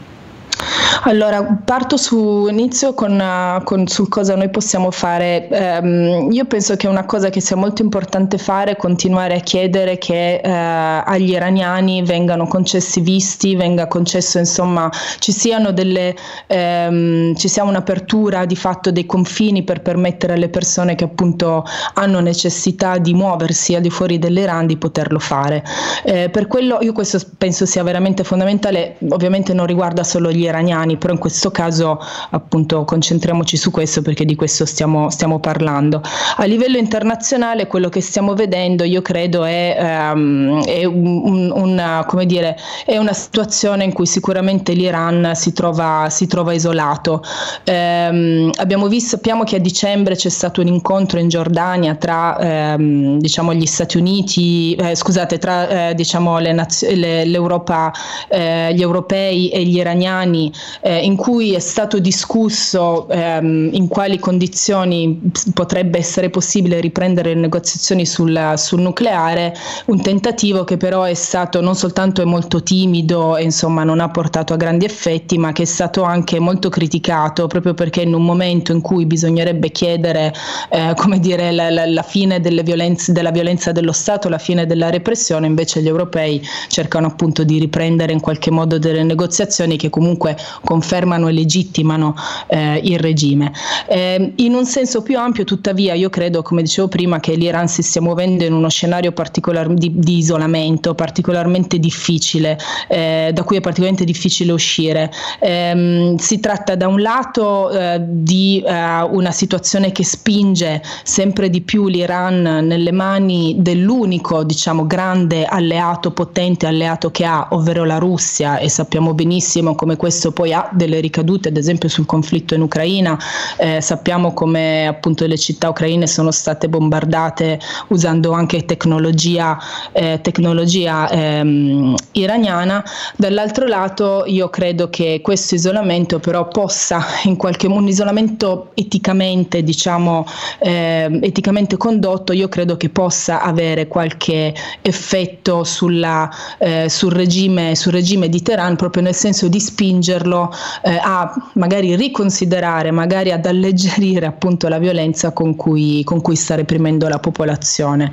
Allora, parto su, inizio con, uh, con, sul cosa noi possiamo fare. Um, io penso che una cosa che sia molto importante fare è continuare a chiedere che uh, agli iraniani vengano concessi visti, venga concesso, insomma, ci siano delle, um, ci sia un'apertura di fatto dei confini per permettere alle persone che appunto hanno necessità di muoversi al di fuori dell'Iran di poterlo fare. Eh, per quello io questo penso sia veramente fondamentale, ovviamente non riguarda solo gli iraniani, italiani, però in questo caso appunto concentriamoci su questo perché di questo stiamo, stiamo parlando. A livello internazionale quello che stiamo vedendo io credo è, um, è, un, una, dire, è, una, situazione in cui sicuramente l'Iran si trova, si trova isolato. Um, abbiamo visto, sappiamo che a dicembre c'è stato un incontro in Giordania tra um, diciamo, gli Stati Uniti, eh, scusate, tra eh, diciamo, le naz- le, l'Europa, eh, gli europei e gli iraniani eh, in cui è stato discusso ehm, in quali condizioni potrebbe essere possibile riprendere le negoziazioni sul, sul, nucleare, un tentativo che però è stato non soltanto molto timido e insomma non ha portato a grandi effetti, ma che è stato anche molto criticato proprio perché in un momento in cui bisognerebbe chiedere eh, come dire, la, la, la fine violenze, della violenza dello Stato, la fine della repressione, invece gli europei cercano appunto di riprendere in qualche modo delle negoziazioni che comunque confermano e legittimano eh, il regime. Eh, in un senso più ampio, tuttavia, io credo, come dicevo prima, che l'Iran si stia muovendo in uno scenario particolar- di, di isolamento particolarmente difficile, eh, da cui è particolarmente difficile uscire. Ehm, si tratta da un lato eh, di eh, una situazione che spinge sempre di più l'Iran nelle mani dell'unico, diciamo, grande alleato, potente alleato che ha, ovvero la Russia, e sappiamo benissimo come questo poi ha delle ricadute, ad esempio sul conflitto in Ucraina. Eh, sappiamo come appunto le città ucraine sono state bombardate usando anche tecnologia, eh, tecnologia ehm, iraniana. Dall'altro lato io credo che questo isolamento però possa in qualche modo, un isolamento eticamente, diciamo, eh, eticamente condotto, io credo che possa avere qualche effetto sulla, eh, sul, regime, sul regime di Teheran proprio nel senso di spingerlo eh, a magari riconsiderare, magari ad alleggerire appunto la violenza con cui, con cui sta reprimendo la popolazione.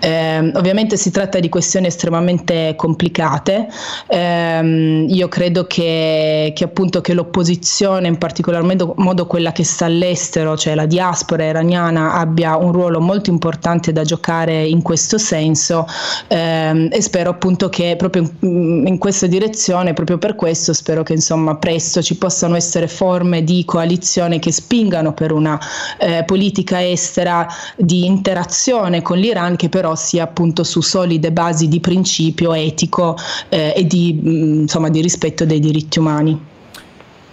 Eh, ovviamente si tratta di questioni estremamente complicate, eh, io credo che, che, appunto che l'opposizione, in particolar modo quella che sta all'estero, cioè la diaspora iraniana, abbia un ruolo molto importante da giocare in questo senso ehm, e spero appunto che proprio in, questa direzione, proprio per questo spero che insomma presto ci possano essere forme di coalizione che spingano per una eh, politica estera di interazione con l'Iran che però sia appunto su solide basi di principio etico eh, e di, mm, insomma, di rispetto dei diritti umani.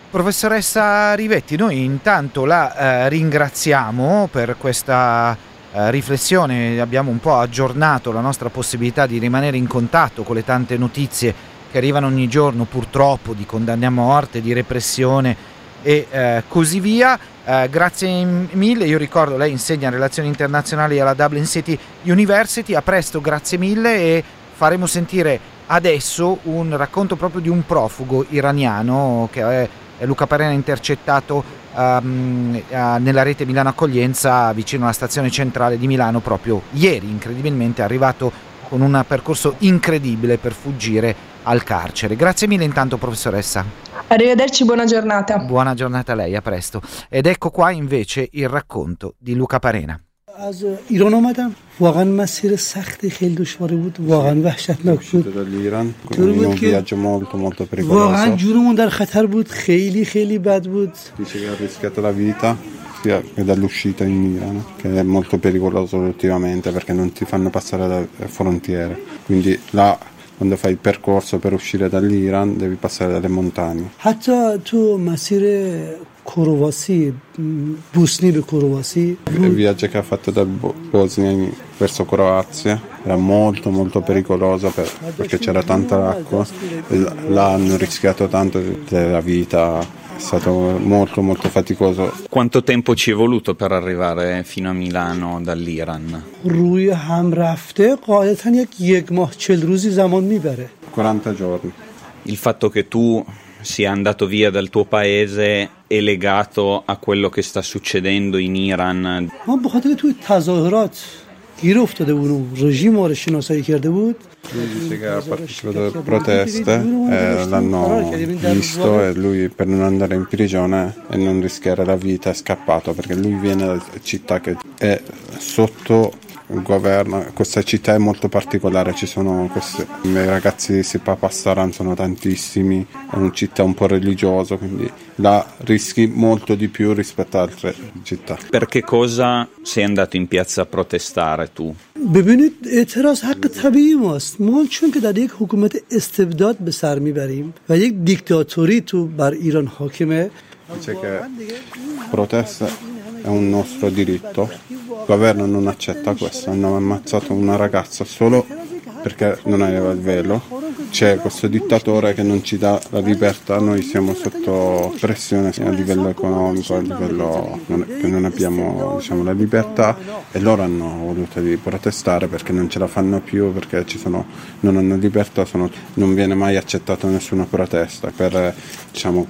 Professoressa Rivetti, noi intanto la eh, ringraziamo per questa eh, riflessione, abbiamo un po' aggiornato la nostra possibilità di rimanere in contatto con le tante notizie che arrivano ogni giorno purtroppo di condanne a morte, di repressione e eh, così via. Eh, grazie mille, io ricordo lei insegna relazioni internazionali alla Dublin City University, a presto, grazie mille e faremo sentire adesso un racconto proprio di un profugo iraniano che è Luca Parena intercettato um, nella rete Milano Accoglienza vicino alla stazione centrale di Milano proprio ieri, incredibilmente è arrivato con un percorso incredibile per fuggire al carcere. Grazie mille intanto professoressa. Arrivederci, buona giornata. Buona giornata a lei, a presto. Ed ecco qua invece il racconto di Luca Parena. از ایران آمدم واقعا مسیر سختی خیلی دشواری بود واقعا وحشتناک بود dall'Iran, طوری in بود un که viaggio molto molto واقعا pericoloso. جونمون در خطر بود خیلی خیلی بد بود Dice che ha rischiato la vita sia che dall'uscita in Iran, che è molto pericoloso ultimamente perché non ti fanno passare le frontiere. Quindi là quando fai il percorso per uscire dall'Iran devi passare dalle montagne. حتی تو مسیر کرواسی بوسنی به کرواسی Il viaggio che ha fatto da Bo- Bosnia in- verso Croazia era molto molto pericoloso per- perché c'era tanta acqua e l- là hanno rischiato tanto della vita, è stato molto molto faticoso. Quanto tempo ci è voluto per arrivare fino a Milano dall'Iran? 40 giorni. Il fatto che tu sia andato via dal tuo paese è legato a quello che sta succedendo in Iran. Ma به خاطر توی تظاهرات گیر افتاده بود و رژیم ما رو شناسایی کرده بود Lui dice che ha partecipato alle proteste e l'hanno visto e lui per non andare in prigione e non rischiare la vita è scappato perché lui viene da città che è sotto il governo, questa città è molto particolare, ci sono questi i ragazzi di Sipa Passaran sono tantissimi, è una città un po' religiosa, quindi là rischi molto di più rispetto ad altre città. Per che cosa sei andato in piazza a protestare tu? ببینید اعتراض حق طبیعی ماست ما چون که در یک حکومت استبداد به سر میبریم و یک دیکتاتوری تو بر ایران حاکمه Dice che protesta è un nostro diritto, il governo non accetta questo, hanno ammazzato una ragazza solo perché non aveva il velo, c'è questo dittatore che non ci dà la libertà, noi siamo sotto pressione a livello economico, a livello che non abbiamo diciamo, la libertà. E loro hanno voluto di protestare perché non ce la fanno più, perché sono, non hanno libertà, sono- non viene mai accettata nessuna protesta per diciamo,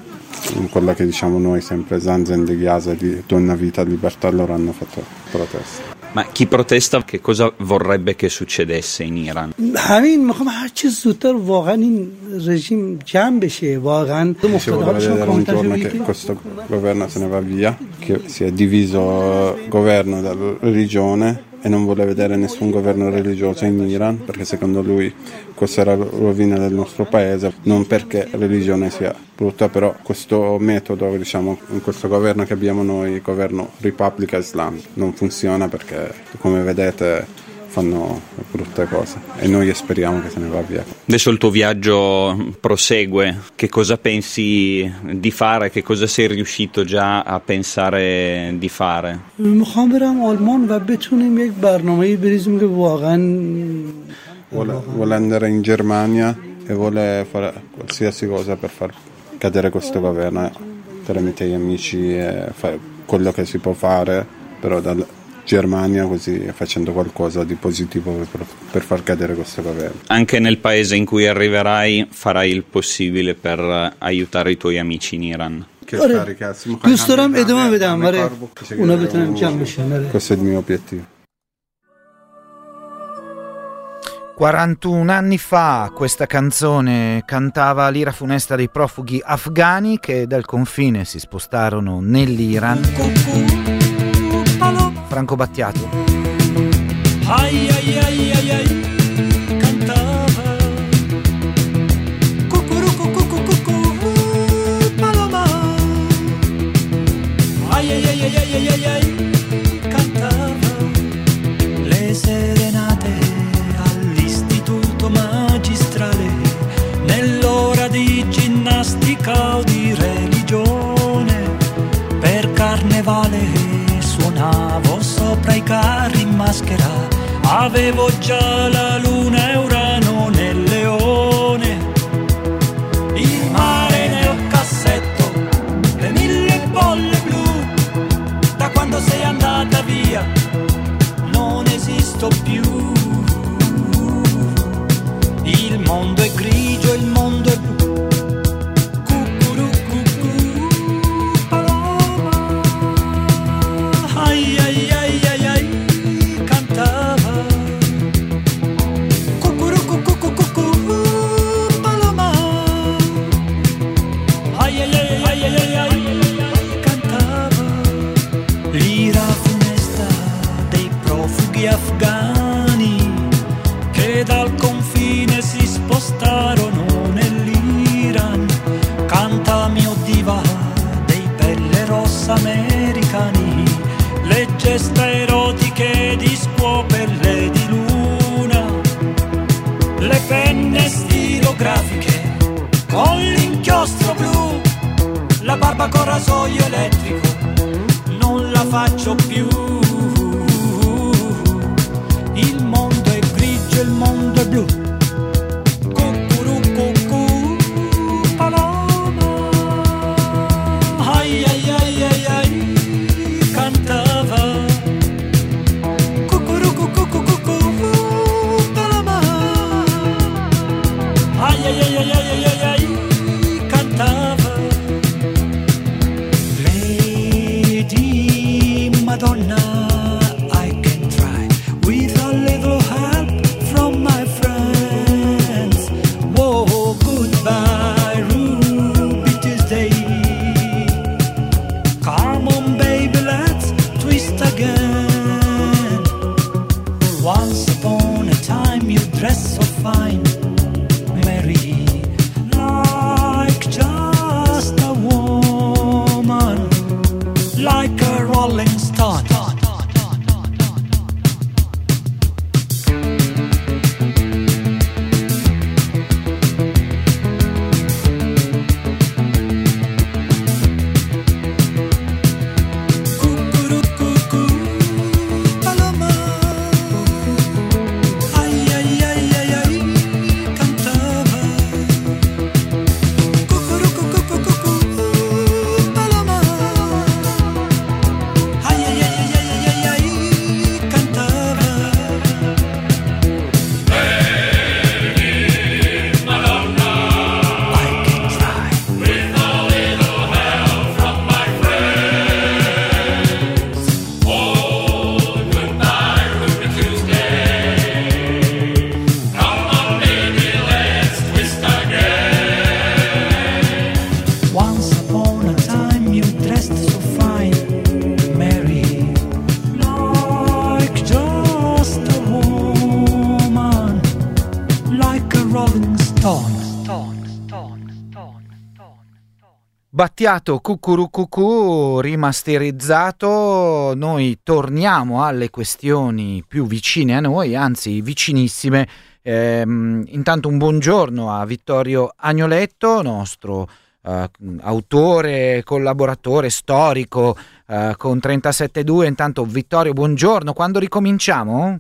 quella che diciamo noi sempre Zanzen di Ghiasa di donna vita libertà loro hanno fatto protesta Ma chi protesta che cosa vorrebbe che succedesse in Iran? همین میخوام هر چی زودتر واقعا این رژیم جمع بشه واقعا Dicevo مفتاده per حالشون vedere un کاملتر giorno che بگیریم. questo governo se ne va via, che si è diviso il governo dalla religione e non vuole vedere nessun governo religioso in Iran perché secondo lui questa è la rovina del nostro paese, non perché religione sia brutta, però questo metodo, diciamo, questo governo che abbiamo noi, governo Repubblica Islam, non funziona perché come vedete fanno brutte cose e noi speriamo che se ne va via. Adesso il tuo viaggio prosegue, che cosa pensi di fare, che cosa sei riuscito già a pensare di fare? میخوام برم آلمان و بتونیم یک برنامه بریزیم که واقعا Vuole, vuole andare in Germania e vuole fare qualsiasi cosa per far cadere questo governo, eh, tramite gli amici e fare quello che si può fare, però dalla Germania così facendo qualcosa di positivo per, per far cadere questo governo. Anche nel paese in cui arriverai farai il possibile per eh, aiutare i tuoi amici in Iran. Che آره scaricassimo, می‌خوای دوست دارم همه- ادامه همه- بدم همه آره کار بکنی. اونا بتونن جمع بشن آره. Questo è il mio obiettivo. 41 anni fa questa canzone cantava l'ira funesta dei profughi afghani che dal confine si spostarono nell'Iran. Franco Battiato. Ai ai ai ai ai Battiato cucurucucù rimasterizzato, noi torniamo alle questioni più vicine a noi, anzi vicinissime. Ehm, intanto un buongiorno a Vittorio Agnoletto, nostro eh, autore, collaboratore storico eh, con 37.2. Intanto Vittorio, buongiorno, quando ricominciamo?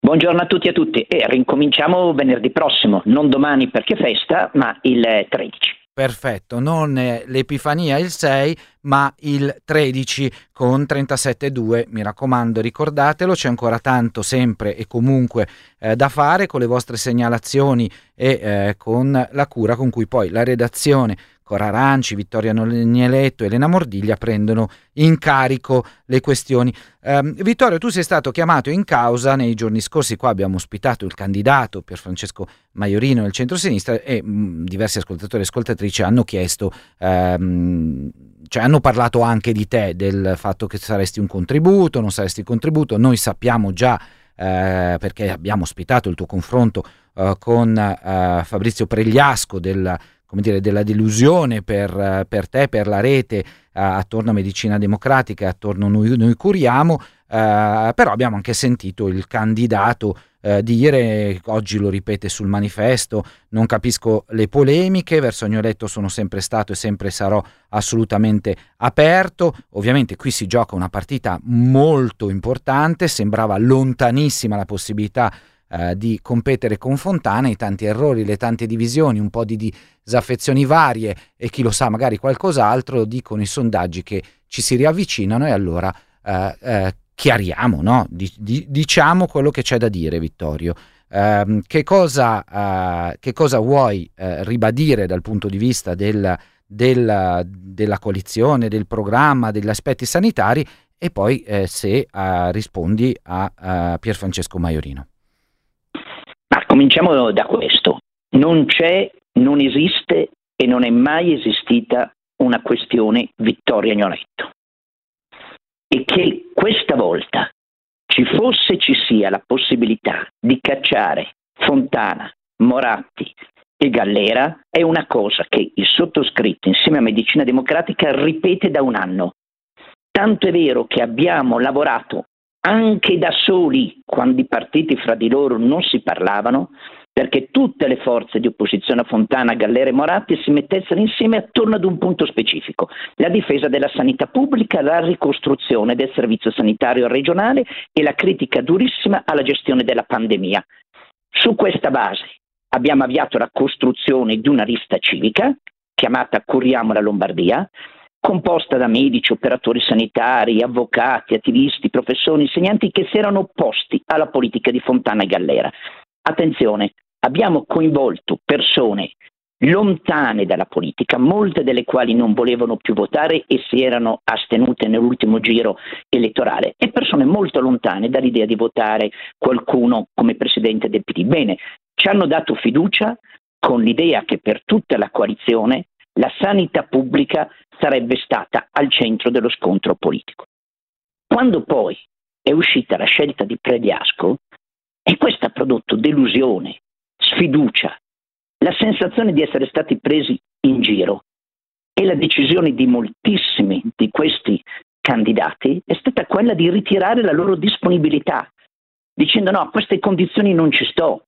Buongiorno a tutti e a tutti e rincominciamo venerdì prossimo, non domani perché festa, ma il 13. Perfetto, non l'Epifania il 6, ma il 13 con 37.2. Mi raccomando, ricordatelo, c'è ancora tanto sempre e comunque eh, da fare con le vostre segnalazioni e eh, con la cura con cui poi la redazione Cora Aranci, Vittoria Nieletto Elena Mordiglia prendono in carico le questioni. Ehm, Vittorio, tu sei stato chiamato in causa nei giorni scorsi, qua abbiamo ospitato il candidato Pier Francesco Maiorino del centro-sinistra e mh, diversi ascoltatori e ascoltatrici hanno chiesto, ehm, cioè hanno parlato anche di te, del fatto che saresti un contributo, non saresti un contributo, noi sappiamo già eh, perché abbiamo ospitato il tuo confronto eh, con eh, Fabrizio Pregliasco del come dire, della delusione per, per te, per la rete eh, attorno a Medicina Democratica, attorno a noi, noi curiamo, eh, però abbiamo anche sentito il candidato eh, dire, oggi lo ripete sul manifesto, non capisco le polemiche, verso Agnoletto sono sempre stato e sempre sarò assolutamente aperto, ovviamente qui si gioca una partita molto importante, sembrava lontanissima la possibilità eh, di competere con Fontana, i tanti errori, le tante divisioni, un po' di disaffezioni varie e chi lo sa magari qualcos'altro, dicono i sondaggi che ci si riavvicinano e allora eh, eh, chiariamo, no? Di, di, diciamo quello che c'è da dire Vittorio. Uh, che, cosa, uh, che, cosa, vuoi uh, ribadire dal punto di vista del, del, della coalizione, del programma, degli aspetti sanitari e poi eh, se rispondi a Pier Francesco Maiorino. Cominciamo da questo. Non c'è, non esiste e non è mai esistita una questione Vittorio Agnoletto. E che questa volta ci fosse ci sia la possibilità di cacciare Fontana, Moratti e Gallera è una cosa che il sottoscritto insieme a Medicina Democratica ripete da un anno. Tanto è vero che abbiamo lavorato anche da soli, quando i partiti fra di loro non si parlavano, perché tutte le forze di opposizione a Fontana, Gallera e Moratti si mettessero insieme attorno ad un punto specifico, la difesa della sanità pubblica, la ricostruzione del servizio sanitario regionale e la critica durissima alla gestione della pandemia. Su questa base abbiamo avviato la costruzione di una lista civica chiamata Curiamo la Lombardia, composta da medici, operatori sanitari, avvocati, attivisti, professori, insegnanti che si erano opposti alla politica di Fontana e Gallera. Attenzione, abbiamo coinvolto persone lontane dalla politica, molte delle quali non volevano più votare e si erano astenute nell'ultimo giro elettorale, e persone molto lontane dall'idea di votare qualcuno come presidente del PD. Bene, ci hanno dato fiducia con l'idea che per tutta la coalizione la sanità pubblica sarebbe stata al centro dello scontro politico. Quando poi è uscita la scelta di Pregliasco, e questo ha prodotto delusione, sfiducia, la sensazione di essere stati presi in giro e la decisione di moltissimi di questi candidati è stata quella di ritirare la loro disponibilità, dicendo no, a queste condizioni non ci sto.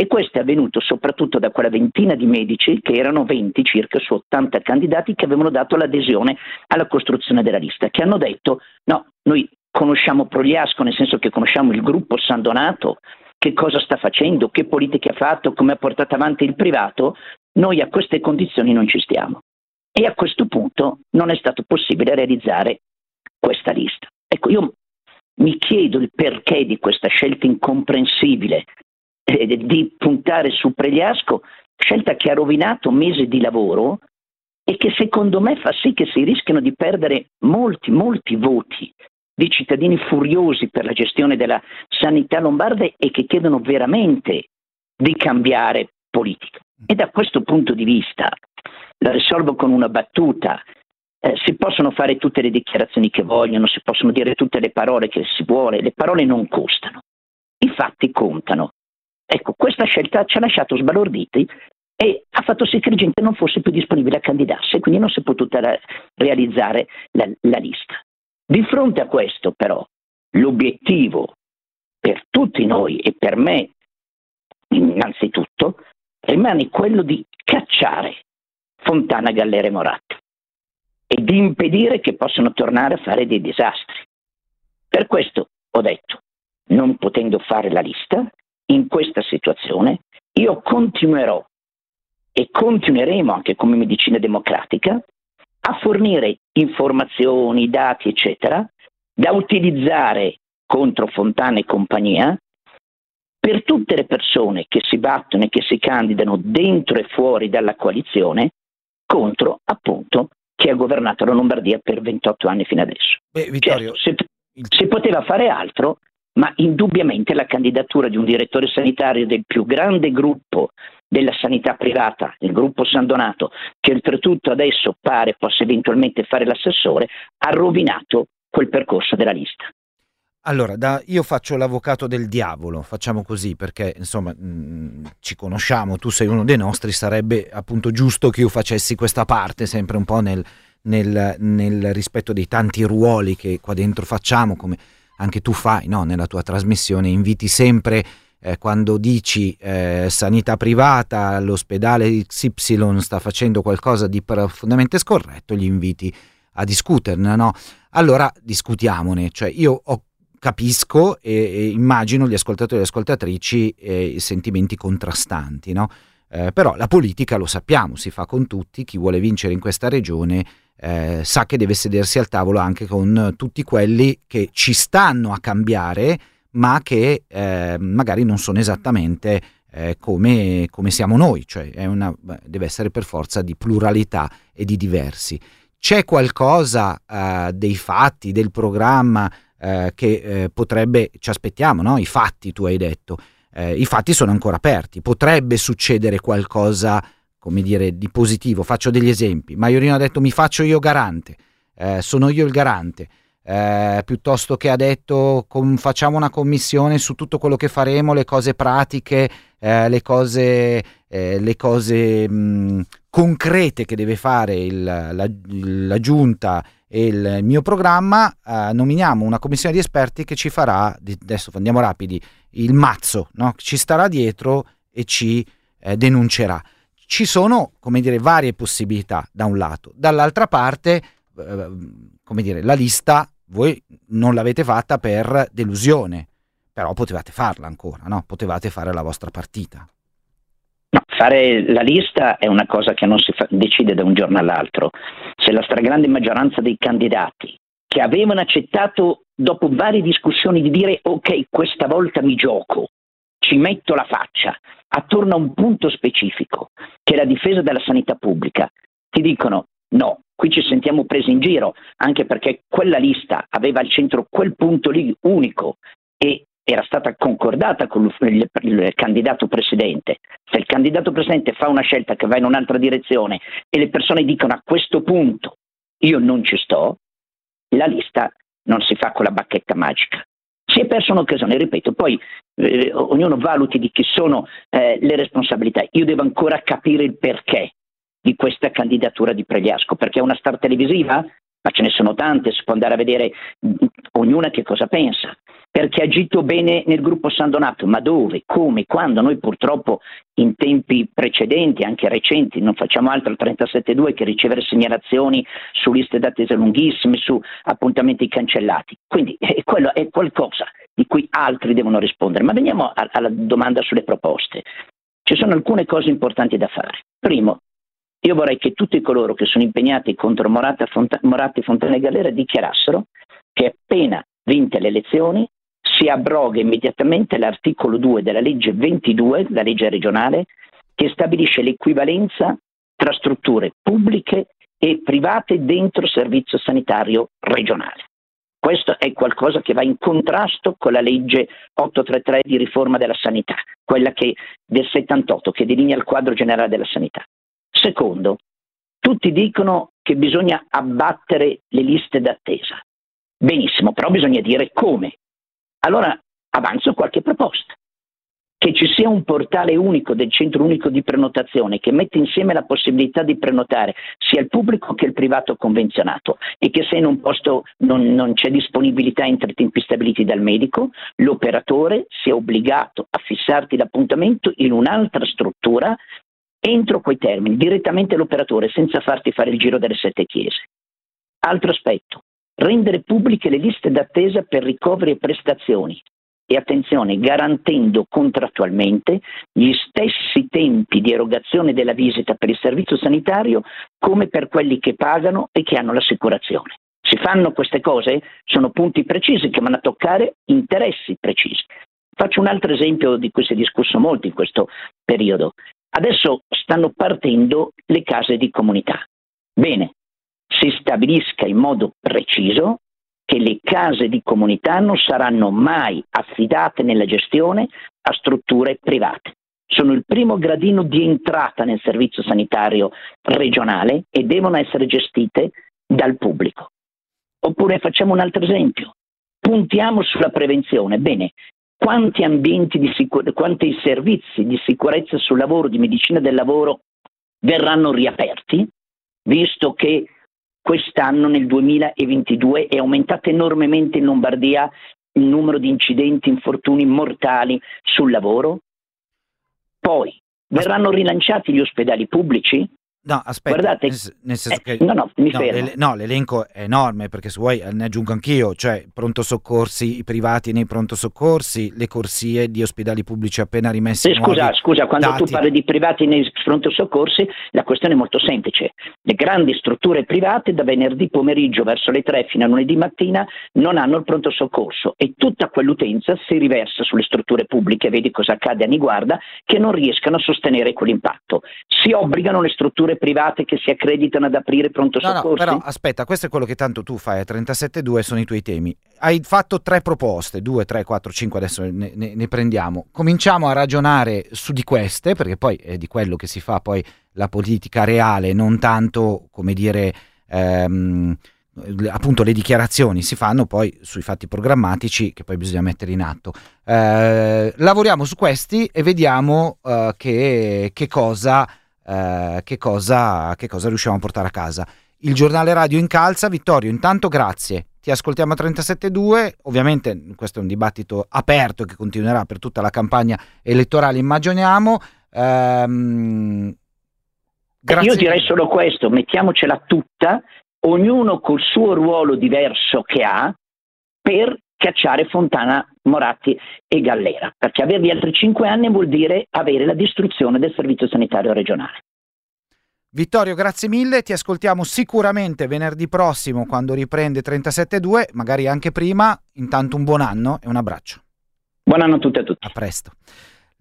E questo è avvenuto soprattutto da quella ventina di medici, che erano 20 circa su 80 candidati, che avevano dato l'adesione alla costruzione della lista, che hanno detto no, noi conosciamo Progliasco, nel senso che conosciamo il gruppo San Donato, che cosa sta facendo, che politiche ha fatto, come ha portato avanti il privato, noi a queste condizioni non ci stiamo. E a questo punto non è stato possibile realizzare questa lista. Ecco, io mi chiedo il perché di questa scelta incomprensibile di puntare su Pregliasco, scelta che ha rovinato mesi di lavoro e che secondo me fa sì che si rischiano di perdere molti, molti voti di cittadini furiosi per la gestione della sanità lombarda e che chiedono veramente di cambiare politica. E da questo punto di vista, la risolvo con una battuta, eh, si possono fare tutte le dichiarazioni che vogliono, si possono dire tutte le parole che si vuole, le parole non costano, i fatti contano. Ecco, questa scelta ci ha lasciato sbalorditi e ha fatto sì che la gente non fosse più disponibile a candidarsi quindi non si è potuta realizzare la, la lista. Di fronte a questo, però, l'obiettivo per tutti noi e per me innanzitutto rimane quello di cacciare Fontana, Gallera e Moratti e di impedire che possano tornare a fare dei disastri. Per questo ho detto, non potendo fare la lista, in questa situazione io continuerò e continueremo anche come medicina democratica a fornire informazioni, dati, eccetera, da utilizzare contro Fontana e compagnia per tutte le persone che si battono e che si candidano dentro e fuori dalla coalizione contro appunto chi ha governato la Lombardia per 28 anni fino adesso. Beh, Vittorio, certo, si, si poteva fare altro, ma indubbiamente la candidatura di un direttore sanitario del più grande gruppo della sanità privata, il gruppo San Donato, che oltretutto adesso pare possa eventualmente fare l'assessore, ha rovinato quel percorso della lista. Allora, da, io faccio l'avvocato del diavolo, facciamo così perché insomma mh, mm, ci conosciamo, tu sei uno dei nostri, sarebbe appunto giusto che io facessi questa parte, sempre un po' nel, nel, nel rispetto dei tanti ruoli che qua dentro facciamo, come anche tu fai no? nella tua trasmissione, inviti sempre eh, quando dici eh, sanità privata, l'ospedale XY sta facendo qualcosa di profondamente scorretto, gli inviti a discuterne, no? Allora discutiamone, cioè io ho, capisco e, e, immagino gli ascoltatori e le ascoltatrici eh, i sentimenti contrastanti, no? Eh, però la politica lo sappiamo, si fa con tutti, chi vuole vincere in questa regione eh, sa che deve sedersi al tavolo anche con tutti quelli che ci stanno a cambiare ma che eh, magari non sono esattamente eh, come, come, siamo noi, cioè una, deve essere per forza di pluralità e di diversi. C'è qualcosa eh, dei fatti, del programma eh, che eh, potrebbe, ci aspettiamo, no? i fatti tu hai detto, i fatti sono ancora aperti, potrebbe succedere qualcosa, come dire, di positivo. Faccio degli esempi. Maiorino ha detto mi faccio io garante, sono io il garante eh, piuttosto che ha detto com- facciamo una commissione su tutto quello che faremo, le cose pratiche, eh, le cose, eh, le cose mh, concrete che deve fare il, la, la, giunta e il, il mio programma, eh, nominiamo una commissione di esperti che ci farà, adesso andiamo rapidi, il mazzo, no? ci starà dietro e ci eh, denuncerà. Ci sono, come dire, varie possibilità da un lato, dall'altra parte, eh, come dire, la lista voi non l'avete fatta per delusione, però potevate farla ancora, no? Potevate fare la vostra partita. No, fare la lista è una cosa che non si fa, decide da un giorno all'altro. Se la stragrande maggioranza dei candidati che avevano accettato dopo varie discussioni di dire ok, questa volta mi gioco, ci metto la faccia, attorno a un punto specifico, che è la difesa della sanità pubblica, ti dicono no, qui ci sentiamo presi in giro, anche perché quella lista aveva al centro quel punto lì unico e era stata concordata con il, il, candidato presidente. Se il candidato presidente fa una scelta che va in un'altra direzione e le persone dicono a questo punto io non ci sto, la lista non si fa con la bacchetta magica. È persa un'occasione, ripeto, poi eh, ognuno valuti di chi sono eh, le responsabilità. Io devo ancora capire il perché di questa candidatura di Pregliasco, perché è una star televisiva? Ma ce ne sono tante, si può andare a vedere mm, ognuna che cosa pensa perché ha agito bene nel gruppo San Donato, ma dove, come, quando? Noi purtroppo in tempi precedenti, anche recenti, non facciamo altro al 37.2 che ricevere segnalazioni su liste d'attesa lunghissime, su appuntamenti cancellati. Quindi eh, quello è qualcosa di cui altri devono rispondere. Ma veniamo a, alla domanda sulle proposte. Ci sono alcune cose importanti da fare. Primo, io vorrei che tutti coloro che sono impegnati contro Moratti, Font- Moratti Fontana e Galera dichiarassero che appena vinte le elezioni si abroga immediatamente l'articolo 2 della legge 22, la legge regionale, che stabilisce l'equivalenza tra strutture pubbliche e private dentro servizio sanitario regionale. Questo è qualcosa che va in contrasto con la legge 833 di riforma della sanità, quella che, del 78 che delinea il quadro generale della sanità. Secondo, tutti dicono che bisogna abbattere le liste d'attesa. Benissimo, però bisogna dire come. Allora avanzo qualche proposta. Che ci sia un portale unico del centro unico di prenotazione che mette insieme la possibilità di prenotare sia il pubblico che il privato convenzionato e che se in un posto non, non c'è disponibilità entro tempi stabiliti dal medico, l'operatore sia obbligato a fissarti l'appuntamento in un'altra struttura entro quei termini, direttamente l'operatore, senza farti fare il giro delle sette chiese. Altro aspetto, rendere pubbliche le liste d'attesa per ricoveri e prestazioni e attenzione, garantendo contrattualmente gli stessi tempi di erogazione della visita per il servizio sanitario come per quelli che pagano e che hanno l'assicurazione. Si fanno queste cose? Sono punti precisi che vanno a toccare interessi precisi. Faccio un altro esempio di cui si è discusso molto in questo periodo. Adesso stanno partendo le case di comunità. Bene, si stabilisca in modo preciso che le case di comunità non saranno mai affidate nella gestione a strutture private. Sono il primo gradino di entrata nel servizio sanitario regionale e devono essere gestite dal pubblico. Oppure facciamo un altro esempio. Puntiamo sulla prevenzione. Bene, quanti ambienti di sicurezza, quanti servizi di sicurezza sul lavoro, di medicina del lavoro verranno riaperti, visto che quest'anno nel 2022 è aumentato enormemente in Lombardia il numero di incidenti, infortuni mortali sul lavoro? Poi verranno rilanciati gli ospedali pubblici? No, aspetta, Guardate, nel, senso eh, che no, no, mi no, l'ele- no, l'elenco è enorme perché se vuoi eh, ne aggiungo anch'io, cioè pronto soccorsi i privati nei pronto soccorsi, le corsie di ospedali pubblici appena rimessi scusa, nuovi scusa, quando dati. tu parli di privati nei pronto soccorsi, la questione è molto semplice. Le grandi strutture private da venerdì pomeriggio verso le 3 fino a lunedì mattina non hanno il pronto soccorso e tutta quell'utenza si riversa sulle strutture pubbliche, vedi cosa accade a Niguarda, che non riescano a sostenere quell'impatto. Si obbligano le strutture private che si accreditano ad aprire pronto No, no, però aspetta, questo è quello che tanto tu fai a 37.2, sono i tuoi temi. Hai fatto tre proposte, 2, 3, 4, 5, adesso ne, ne- ne prendiamo. Cominciamo a ragionare su di queste, perché poi è di quello che si fa poi la politica reale, non tanto, come dire, ehm, appunto le dichiarazioni si fanno poi sui fatti programmatici che poi bisogna mettere in atto. Eh, lavoriamo su questi e vediamo eh, che, che cosa eh, che, cosa, che cosa riusciamo a portare a casa. Il giornale radio incalza, Vittorio, intanto grazie. Ti ascoltiamo a 37.2, ovviamente questo è un dibattito aperto che continuerà per tutta la campagna elettorale, immaginiamo. Ehm, Io direi solo questo, mettiamocela tutta, ognuno col suo ruolo diverso che ha per cacciare Fontana, Moratti e Gallera, perché averli altri cinque anni vuol dire avere la distruzione del servizio sanitario regionale. Vittorio, grazie mille, ti ascoltiamo sicuramente venerdì prossimo quando riprende 37.2, magari anche prima. Intanto un buon anno e un abbraccio. Buon anno a tutti e a tutti. A presto.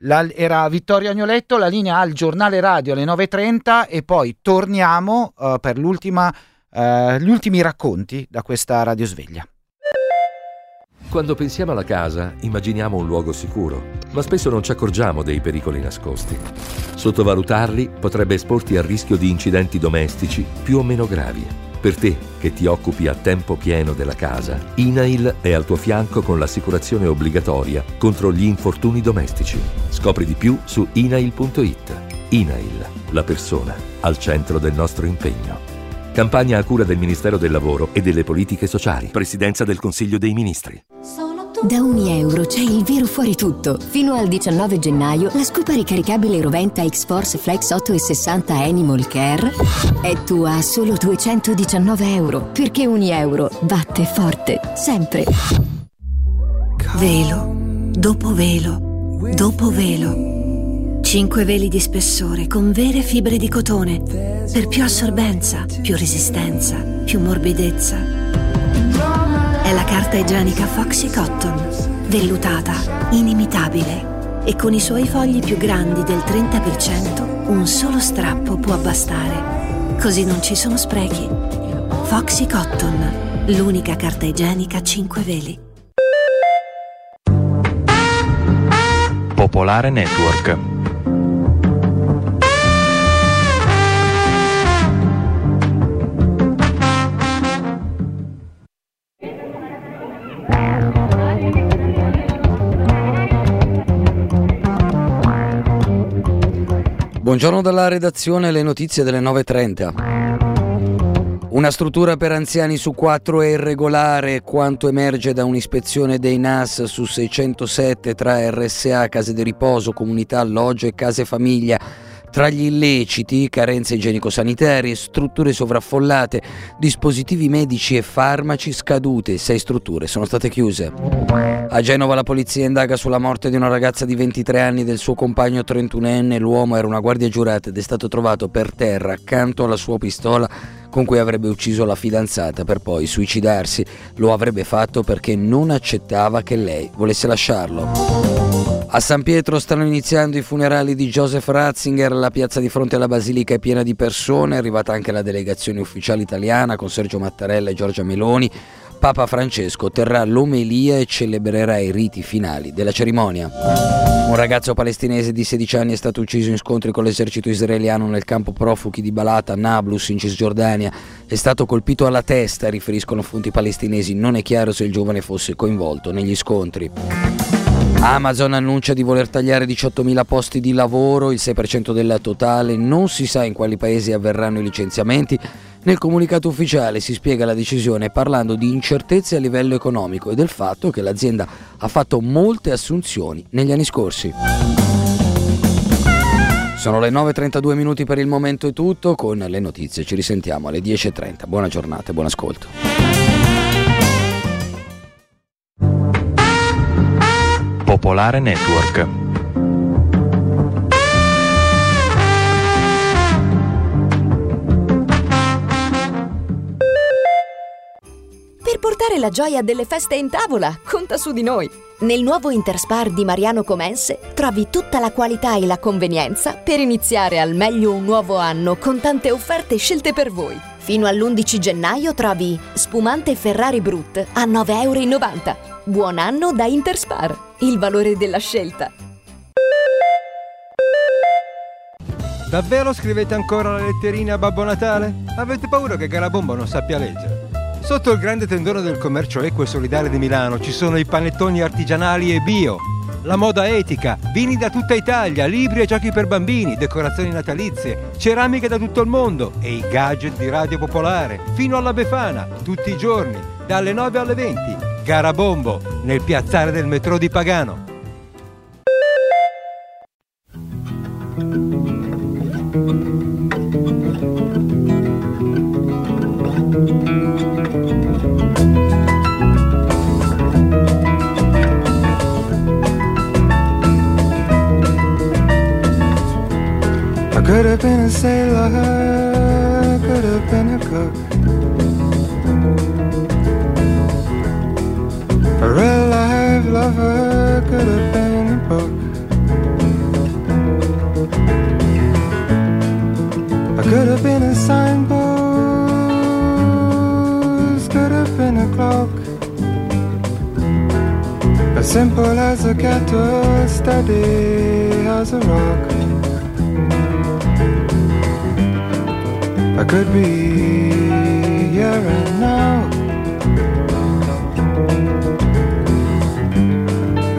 La, era Vittorio Agnoletto, la linea al giornale radio alle 9.30 e poi torniamo uh, per l'ultima, uh, gli ultimi racconti da questa radiosveglia. Quando pensiamo alla casa, immaginiamo un luogo sicuro, ma spesso non ci accorgiamo dei pericoli nascosti. Sottovalutarli potrebbe esporti al rischio di incidenti domestici più o meno gravi. Per te, che ti occupi a tempo pieno della casa, INAIL è al tuo fianco con l'assicurazione obbligatoria contro gli infortuni domestici. Scopri di più su inail.it. INAIL, la persona, al centro del nostro impegno. Campagna a cura del Ministero del Lavoro e delle Politiche Sociali. Presidenza del Consiglio dei Ministri. Da ogni euro c'è il vero fuori tutto. Fino al 19 gennaio la scopa ricaricabile Roventa X-Force Flex 8 e 60 Animal Care è tua a solo 219 euro. Perché ogni euro batte forte, sempre. Velo, dopo velo, dopo velo. Cinque veli di spessore con vere fibre di cotone per più assorbenza, più resistenza, più morbidezza. È la carta igienica Foxy Cotton, vellutata, inimitabile e con i suoi fogli più grandi del 30% un solo strappo può bastare. Così non ci sono sprechi. Foxy Cotton, l'unica carta igienica 5 veli. Popolare Network. Buongiorno dalla redazione, le notizie delle 9.30. Una struttura per anziani su quattro è irregolare, quanto emerge da un'ispezione dei NAS su 607 tra RSA, case di riposo, comunità, alloggio e case famiglia. Tra gli illeciti, carenze igienico-sanitarie, strutture sovraffollate, dispositivi medici e farmaci scadute, sei strutture sono state chiuse. A Genova la polizia indaga sulla morte di una ragazza di 23 anni e del suo compagno 31enne. L'uomo era una guardia giurata ed è stato trovato per terra accanto alla sua pistola con cui avrebbe ucciso la fidanzata per poi suicidarsi. Lo avrebbe fatto perché non accettava che lei volesse lasciarlo. A San Pietro stanno iniziando i funerali di Joseph Ratzinger, la piazza di fronte alla basilica è piena di persone, è arrivata anche la delegazione ufficiale italiana con Sergio Mattarella e Giorgia Meloni. Papa Francesco terrà l'omelia e celebrerà i riti finali della cerimonia. Un ragazzo palestinese di 16 anni è stato ucciso in scontri con l'esercito israeliano nel campo profughi di Balata, Nablus, in Cisgiordania. È stato colpito alla testa, riferiscono fonti palestinesi. Non è chiaro se il giovane fosse coinvolto negli scontri. Amazon annuncia di voler tagliare 18.000 posti di lavoro, il 6% del totale, non si sa in quali paesi avverranno i licenziamenti. Nel comunicato ufficiale si spiega la decisione parlando di incertezze a livello economico e del fatto che l'azienda ha fatto molte assunzioni negli anni scorsi. Sono le 9.32 minuti per il momento è tutto, con le notizie ci risentiamo alle 10.30. Buona giornata e buon ascolto. Popolare Network. Per portare la gioia delle feste in tavola, conta su di noi. Nel nuovo Interspar di Mariano Comense trovi tutta la qualità e la convenienza per iniziare al meglio un nuovo anno con tante offerte scelte per voi. Fino all'11 gennaio trovi spumante Ferrari Brut a 9,90 euro. Buon anno da Interspar, il valore della scelta. Davvero scrivete ancora la letterina a Babbo Natale? Avete paura che Garabombo non sappia leggere? Sotto il grande tendone del commercio equo e solidale di Milano ci sono i panettoni artigianali e bio, la moda etica, vini da tutta Italia, libri e giochi per bambini, decorazioni natalizie, ceramiche da tutto il mondo e i gadget di Radio Popolare, fino alla Befana, tutti i giorni, dalle 9 alle 20. Garabombo, nel piazzale del metro di Pagano. Have been a sailor, could have been a cook. A real life lover could have been a book. I could have been a signpost, could have been a cloak. As simple as a kettle, steady as a rock. I could be here and now.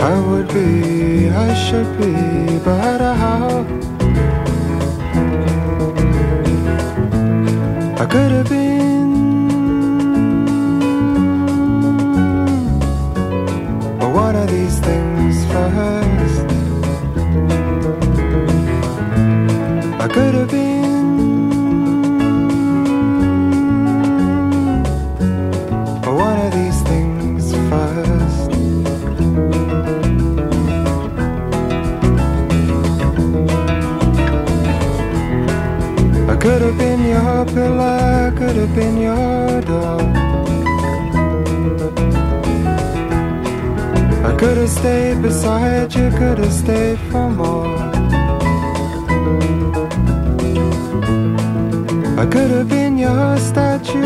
I would be, I should be, but how? I could have been, your pillar, could have been your dog. I could have stayed beside you, could have stayed for more. I could have been your statue,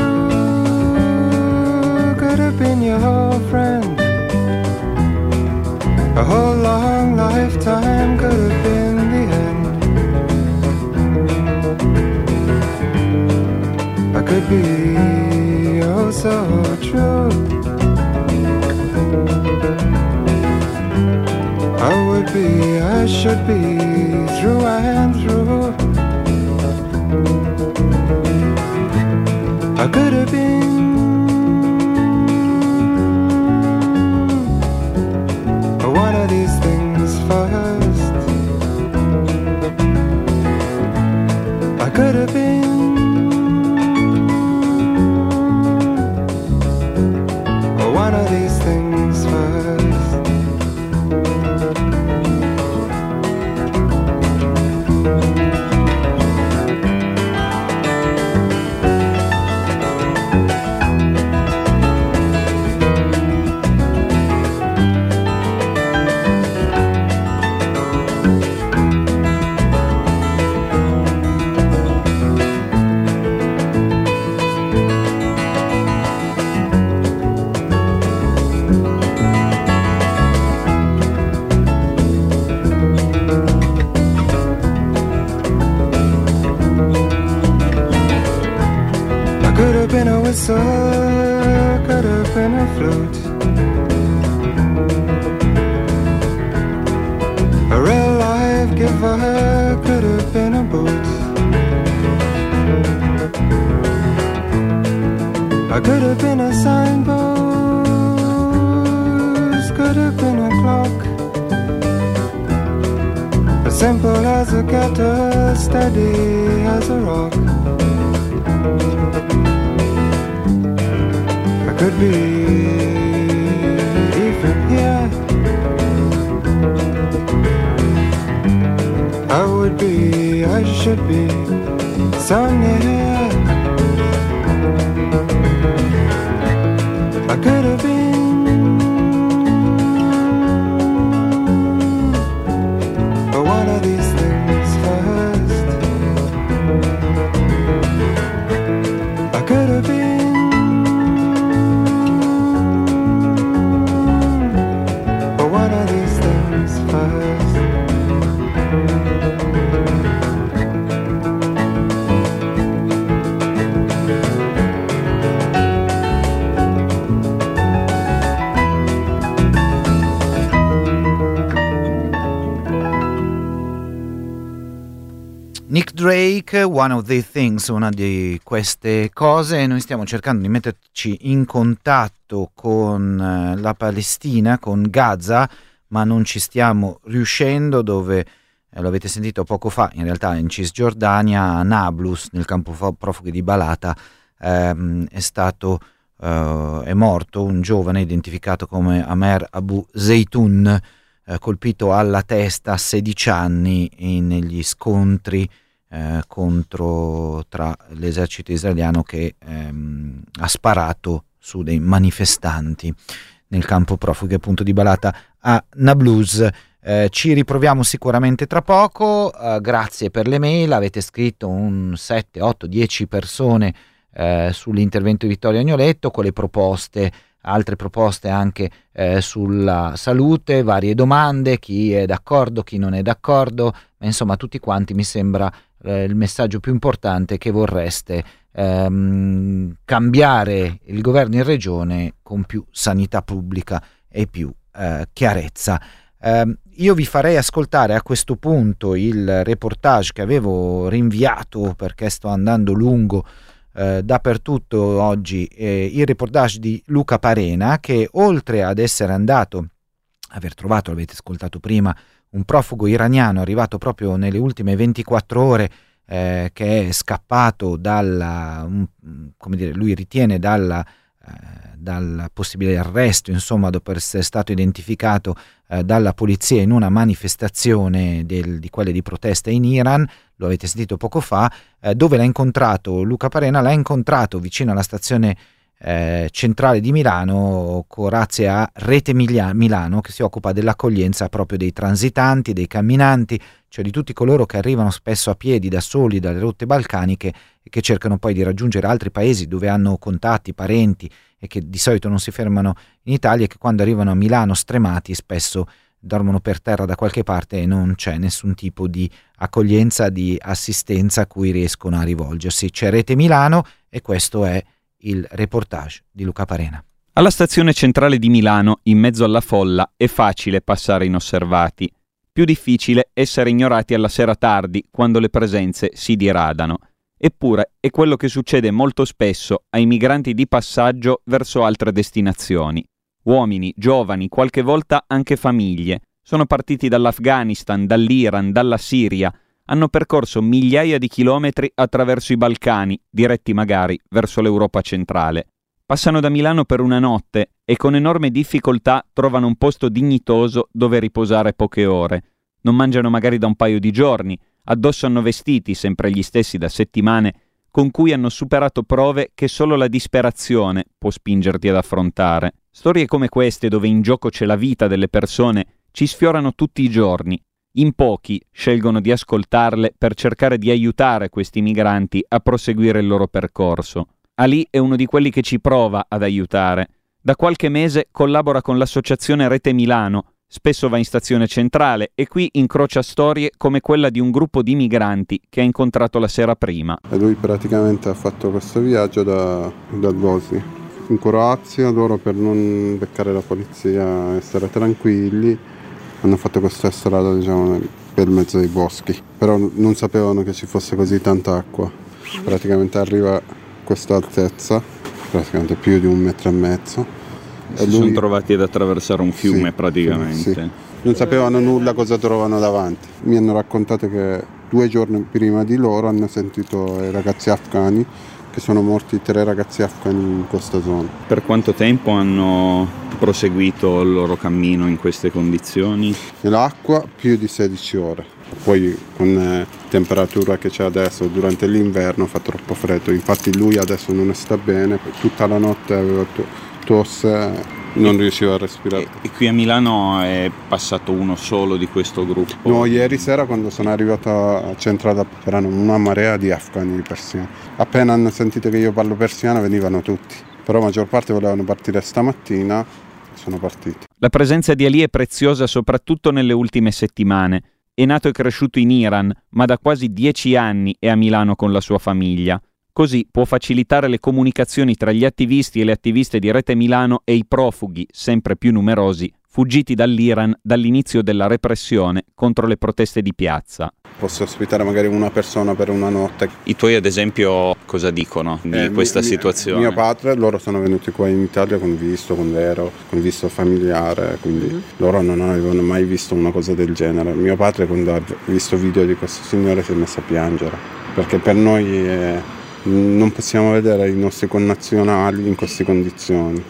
could have been your friend. A whole long lifetime could have been could be oh so true. I would be, I should be through and through. I could have been. One of the Things, una di queste cose. Noi stiamo cercando di metterci in contatto con eh, la Palestina, con Gaza, ma non ci stiamo riuscendo dove, eh, lo avete sentito poco fa, in realtà in Cisgiordania, a Nablus, nel campo profughi di Balata, ehm, è stato eh, è morto un giovane identificato come Amer Abu Zeitun, eh, colpito alla testa a 16 anni negli scontri eh, contro tra l'esercito israeliano che ehm, ha sparato su dei manifestanti nel campo profughi appunto di Balata a Nablus. Eh, ci riproviamo sicuramente tra poco, eh, grazie per le mail, avete scritto un 7, 8, 10 persone eh, sull'intervento di Vittorio Agnoletto con le proposte altre proposte anche eh, sulla salute, varie domande, chi è d'accordo, chi non è d'accordo, ma insomma tutti quanti mi sembra eh, il messaggio più importante che vorreste ehm, cambiare il governo in regione con più sanità pubblica e più eh, chiarezza. Eh, io vi farei ascoltare a questo punto il reportage che avevo rinviato perché sto andando lungo eh, dappertutto oggi il reportage di Luca Parena che oltre ad essere andato, aver trovato, l'avete ascoltato prima, un profugo iraniano arrivato proprio nelle ultime 24 ore eh, che è scappato dalla, um, come dire, lui ritiene dalla, eh, dal possibile arresto, insomma, dopo essere stato identificato eh, dalla polizia in una manifestazione del, di quelle di protesta in Iran, lo avete sentito poco fa, eh, dove l'ha incontrato Luca Parena, l'ha incontrato vicino alla stazione eh, centrale di Milano, grazie a Rete Milano, che si occupa dell'accoglienza proprio dei transitanti, dei camminanti, cioè di tutti coloro che arrivano spesso a piedi da soli dalle rotte balcaniche e che cercano poi di raggiungere altri paesi dove hanno contatti, parenti e che di solito non si fermano in Italia e che quando arrivano a Milano stremati spesso dormono per terra da qualche parte e non c'è nessun tipo di accoglienza, di assistenza a cui riescono a rivolgersi. C'è Rete Milano e questo è il reportage di Luca Parena. Alla stazione centrale di Milano, in mezzo alla folla, è facile passare inosservati. Più difficile essere ignorati alla sera tardi, quando le presenze si diradano. Eppure è quello che succede molto spesso ai migranti di passaggio verso altre destinazioni. Uomini, giovani, qualche volta anche famiglie. Sono partiti dall'Afghanistan, dall'Iran, dalla Siria. Hanno percorso migliaia di chilometri attraverso i Balcani, diretti magari verso l'Europa centrale. Passano da Milano per una notte e con enorme difficoltà trovano un posto dignitoso dove riposare poche ore. Non mangiano magari da un paio di giorni, addosso hanno vestiti, sempre gli stessi da settimane, con cui hanno superato prove che solo la disperazione può spingerti ad affrontare. Storie come queste, dove in gioco c'è la vita delle persone, ci sfiorano tutti i giorni. In pochi scelgono di ascoltarle per cercare di aiutare questi migranti a proseguire il loro percorso. Ali è uno di quelli che ci prova ad aiutare. Da qualche mese collabora con l'associazione Rete Milano, spesso va in stazione centrale e qui incrocia storie come quella di un gruppo di migranti che ha incontrato la sera prima. E lui praticamente ha fatto questo viaggio da, da Gosi in Croazia loro per non beccare la polizia e stare tranquilli hanno fatto questa strada diciamo per mezzo dei boschi. Però non sapevano che ci fosse così tanta acqua. Praticamente arriva a questa altezza praticamente più di un metro e mezzo si lui... sono trovati ad attraversare un fiume sì, praticamente. sì. non sapevano nulla cosa trovano davanti. Mi hanno raccontato che due giorni prima di loro hanno sentito i ragazzi afghani che sono morti tre ragazzi afghani in questa zona. Per quanto tempo hanno proseguito il loro cammino in queste condizioni? Nell'acqua più di 16 ore. Poi con la eh, temperatura che c'è adesso durante l'inverno fa troppo freddo, infatti lui adesso non sta bene, tutta la notte aveva tosse non riuscivo a respirare. E, e, qui a Milano è passato uno solo di questo gruppo? No, ieri sera quando sono arrivato a Centrada erano una marea di afghani persiani. Appena hanno sentito che io parlo persiano venivano tutti, però la maggior parte volevano partire stamattina sono partiti. La presenza di Ali è preziosa soprattutto nelle ultime settimane. È nato e cresciuto in Iran, ma da quasi dieci anni è a Milano con la sua famiglia. Così può facilitare le comunicazioni tra gli attivisti e le attiviste di Rete Milano e i profughi, sempre più numerosi, fuggiti dall'Iran dall'inizio della repressione contro le proteste di piazza. posso ospitare magari una persona per una notte. I tuoi ad esempio cosa dicono di Eh, questa mi- situazione? Mio padre, loro sono venuti qua in Italia con visto, con vero, con visto familiare, quindi Mhm. loro non avevano mai visto una cosa del genere. Mio padre quando ha visto video di questo signore si è messo a piangere, perché per noi eh, non possiamo vedere i nostri connazionali in queste condizioni.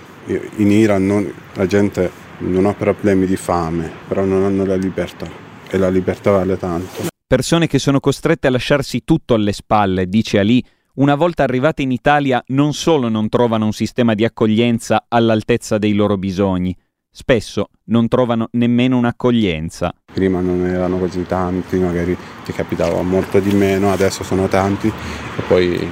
In Iran non- la gente non ha problemi di fame, però non hanno la libertà e la libertà vale tanto. Persone che sono costrette a lasciarsi tutto alle spalle, dice Ali, una volta arrivate in Italia non solo non trovano un sistema di accoglienza all'altezza dei loro bisogni, spesso non trovano nemmeno un'accoglienza. Prima non erano così tanti, magari ti capitava molto di meno, adesso sono tanti e poi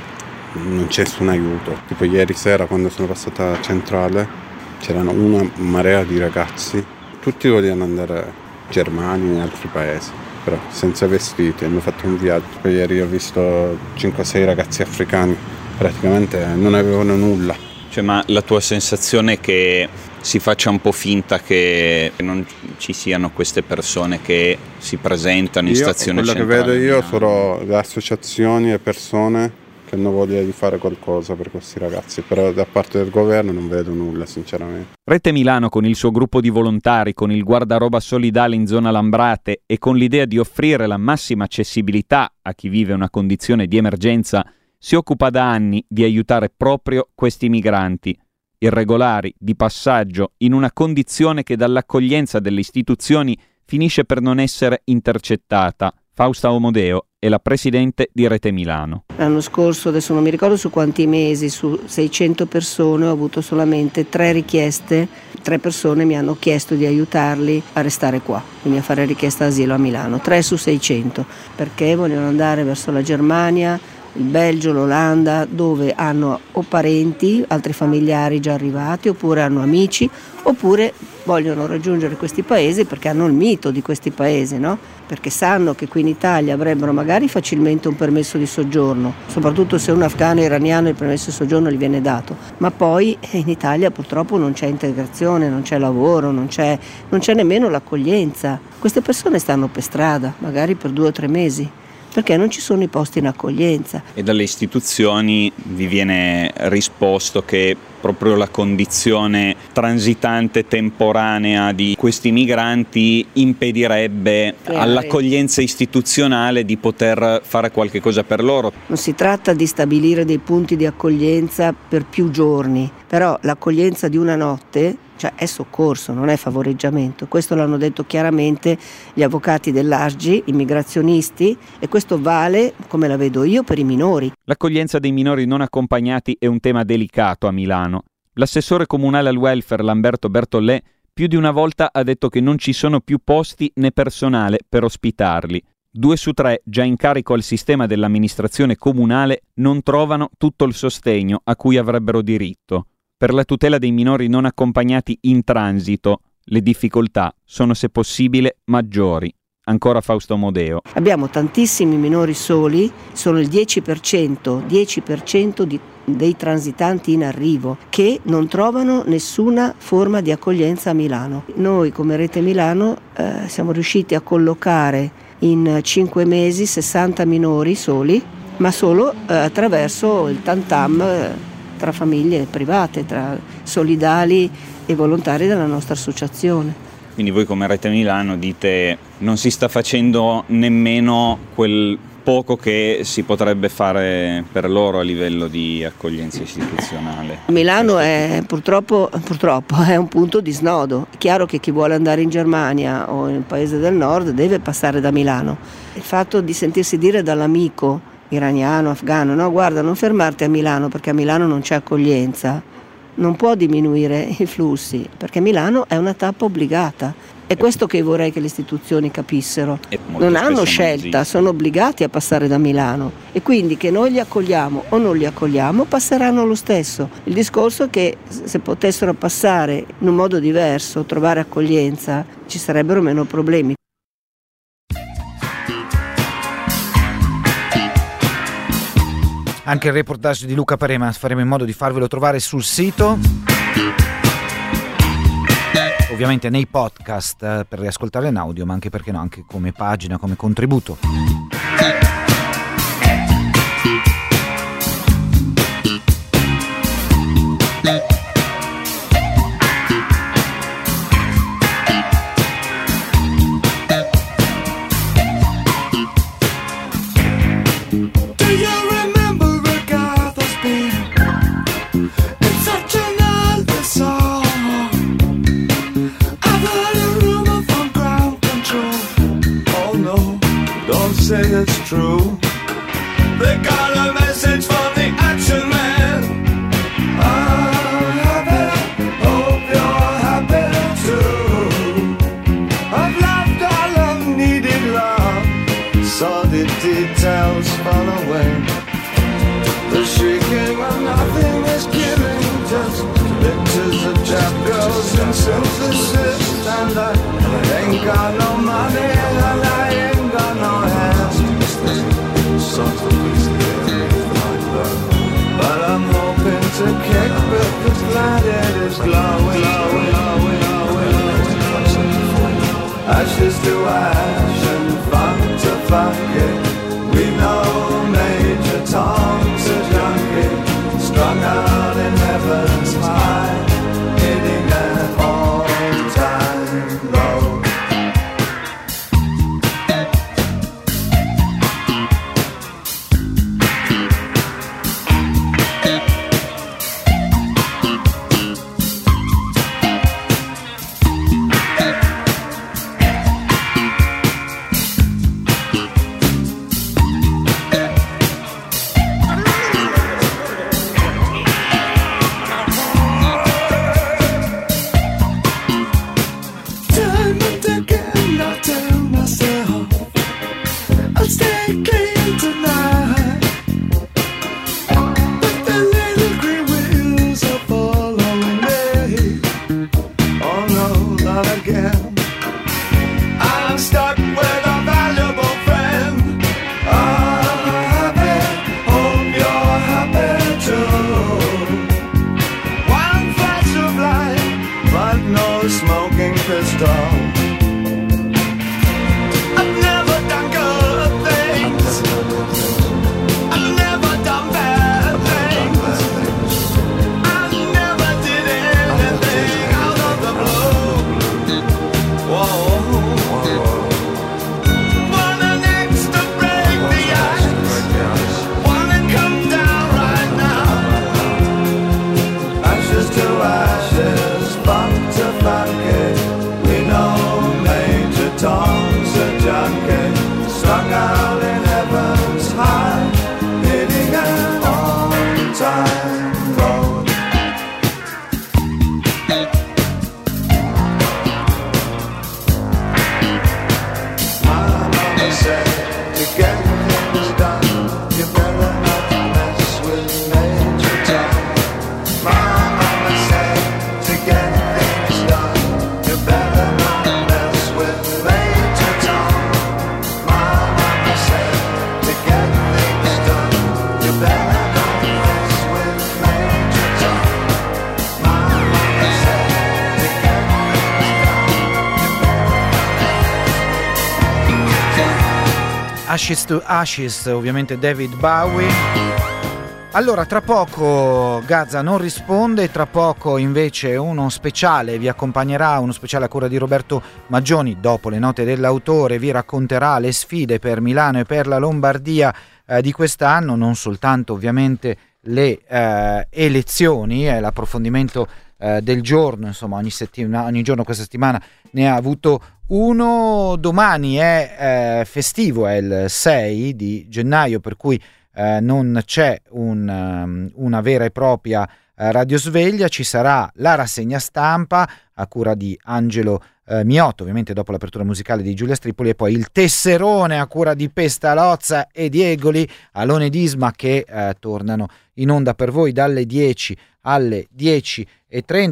non c'è nessun aiuto. Tipo ieri sera quando sono passata a Centrale c'erano una marea di ragazzi, tutti volevano andare in Germania e in altri paesi, però senza vestiti, hanno fatto un viaggio. Poi ieri ho visto 5-6 ragazzi africani, praticamente non avevano nulla. Cioè, ma la tua sensazione è che si faccia un po' finta che non ci siano queste persone che si presentano in Io, stazione quello centrale? che vedo io sono le associazioni e persone che hanno voglia di fare qualcosa per questi ragazzi, però da parte del governo non vedo nulla sinceramente. Rete Milano con il suo gruppo di volontari, con il guardaroba solidale in zona Lambrate e con l'idea di offrire la massima accessibilità a chi vive una condizione di emergenza, si occupa da anni di aiutare proprio questi migranti, irregolari, di passaggio, in una condizione che dall'accoglienza delle istituzioni finisce per non essere intercettata. Fausta Omodeo è la presidente di Rete Milano. L'anno scorso, adesso non mi ricordo su quanti mesi, su 600 persone ho avuto solamente tre richieste, tre persone mi hanno chiesto di aiutarli a restare qua, quindi a fare richiesta d'asilo a Milano, 3 su 600, perché vogliono andare verso la Germania, il Belgio, l'Olanda, dove hanno o parenti, altri familiari già arrivati, oppure hanno amici, oppure vogliono raggiungere questi paesi perché hanno il mito di questi paesi, no? Perché sanno che qui in Italia avrebbero magari facilmente un permesso di soggiorno, soprattutto se un afghano iraniano il permesso di soggiorno gli viene dato, ma poi eh, in Italia purtroppo non c'è integrazione, non c'è lavoro, non c'è, non c'è nemmeno l'accoglienza. Queste persone stanno per strada, magari per due o tre mesi, perché non ci sono i posti in accoglienza. E dalle istituzioni vi viene risposto che proprio la condizione transitante temporanea di questi migranti impedirebbe all'accoglienza istituzionale di poter fare qualche cosa per loro. Non si tratta di stabilire dei punti di accoglienza per più giorni, però l'accoglienza di una notte cioè è soccorso, non è favoreggiamento. Questo l'hanno detto chiaramente gli avvocati dell'ASGI, i migrazionisti, e questo vale, come la vedo io, per i minori. L'accoglienza dei minori non accompagnati è un tema delicato a Milano. L'assessore comunale al welfare Lamberto Bertollè più di una volta ha detto che non ci sono più posti né personale per ospitarli. Due su tre, già in carico al sistema dell'amministrazione comunale, non trovano tutto il sostegno a cui avrebbero diritto. Per la tutela dei minori non accompagnati in transito, le difficoltà sono se possibile maggiori. Ancora Fausto Modeo. Abbiamo tantissimi minori soli, sono il 10%, 10% di, dei transitanti in arrivo che non trovano nessuna forma di accoglienza a Milano. Noi come Rete Milano eh, siamo riusciti a collocare in 5 mesi 60 minori soli, ma solo eh, attraverso il tantam eh, tra famiglie private, tra solidali e volontari della nostra associazione. Quindi voi come Rete Milano dite non si sta facendo nemmeno quel poco che si potrebbe fare per loro a livello di accoglienza istituzionale. Milano è purtroppo, purtroppo è un punto di snodo. È chiaro che chi vuole andare in Germania o in un paese del nord deve passare da Milano. Il fatto di sentirsi dire dall'amico iraniano, afghano, no guarda non fermarti a Milano perché a Milano non c'è accoglienza, non può diminuire i flussi perché Milano è una tappa obbligata. È questo che vorrei che le istituzioni capissero. Non hanno scelta, sono obbligati a passare da Milano e quindi che noi li accogliamo o non li accogliamo passeranno lo stesso. Il discorso è che se potessero passare in un modo diverso, trovare accoglienza, ci sarebbero meno problemi. Anche il reportage di Luca Parema faremo in modo di farvelo trovare sul sito. ovviamente nei podcast eh, per riascoltarle in audio, ma anche perché no, anche come pagina, come contributo. True. They got a message from the action man. I'm happy, hope you're happy too. I've loved all I've needed love. Saw the details fall away. The shrieking when nothing is killing Just pictures of chap girls and synthesis And I glowing. Ashes to ash and funk to funk it. Ashes to Ashes, ovviamente David Bowie. Allora, tra poco Gaza non risponde, tra poco invece uno speciale vi accompagnerà, uno speciale a cura di Roberto Maggioni, dopo le note dell'autore, vi racconterà le sfide per Milano e per la Lombardia eh, di quest'anno, non soltanto ovviamente le eh, elezioni e l'approfondimento eh, del giorno, insomma ogni, settimana, ogni giorno questa settimana ne ha avuto uno, domani è eh, festivo, è il 6 di gennaio, per cui eh, non c'è un, um, una vera e propria eh, radiosveglia, ci sarà la rassegna stampa a cura di Angelo eh, Miotto, ovviamente dopo l'apertura musicale di Giulia Stripoli, e poi il tesserone a cura di Pestalozza e Diegoli, Alone Disma che eh, tornano in onda per voi dalle 10 alle 10.30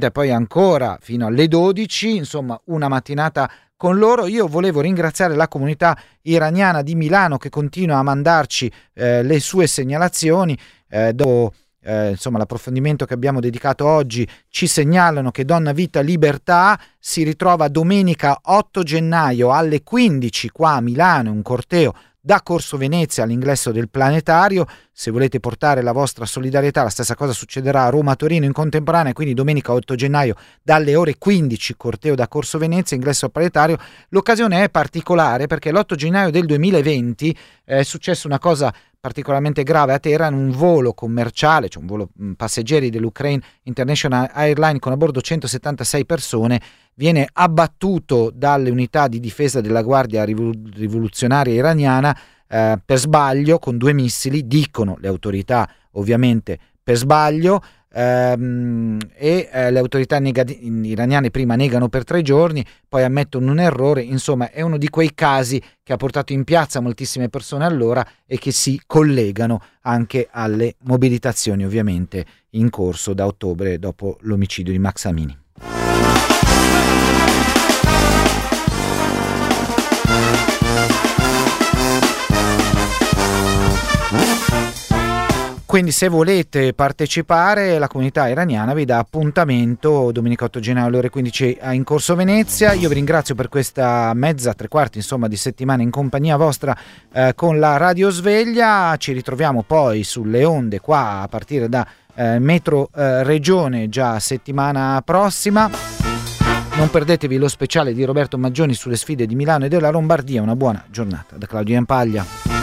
e poi ancora fino alle 12, insomma una mattinata con loro. Io volevo ringraziare la comunità iraniana di Milano che continua a mandarci eh, le sue segnalazioni. Eh, dopo eh, insomma l'approfondimento che abbiamo dedicato oggi ci segnalano che Donna Vita Libertà si ritrova domenica 8 gennaio alle 15 qua a Milano, un corteo da Corso Venezia all'ingresso del planetario. Se volete portare la vostra solidarietà, la stessa cosa succederà a Roma-Torino in contemporanea, quindi domenica 8 gennaio dalle ore 15, corteo da Corso Venezia, ingresso al planetario. L'occasione è particolare perché l'8 gennaio del 2020 è successa una cosa particolarmente grave a Teheran, un volo commerciale, cioè un volo passeggeri dell'Ukraine International Airlines con a bordo 176 persone, viene abbattuto dalle unità di difesa della Guardia Rivoluzionaria iraniana eh, per sbaglio con due missili, dicono le autorità ovviamente per sbaglio, ehm, e eh, le autorità negati- iraniane prima negano per tre giorni, poi ammettono un errore, insomma è uno di quei casi che ha portato in piazza moltissime persone allora e che si collegano anche alle mobilitazioni ovviamente in corso da ottobre dopo l'omicidio di Max Amini. Quindi se volete partecipare la comunità iraniana vi dà appuntamento domenica 8 gennaio alle ore 15 in Corso Venezia. Io vi ringrazio per questa mezza, tre quarti insomma di settimana in compagnia vostra eh, con la Radio Sveglia. Ci ritroviamo poi sulle onde qua a partire da eh, Metro eh, Regione già settimana prossima. Non perdetevi lo speciale di Roberto Maggioni sulle sfide di Milano e della Lombardia. Una buona giornata da Claudio Iampaglia.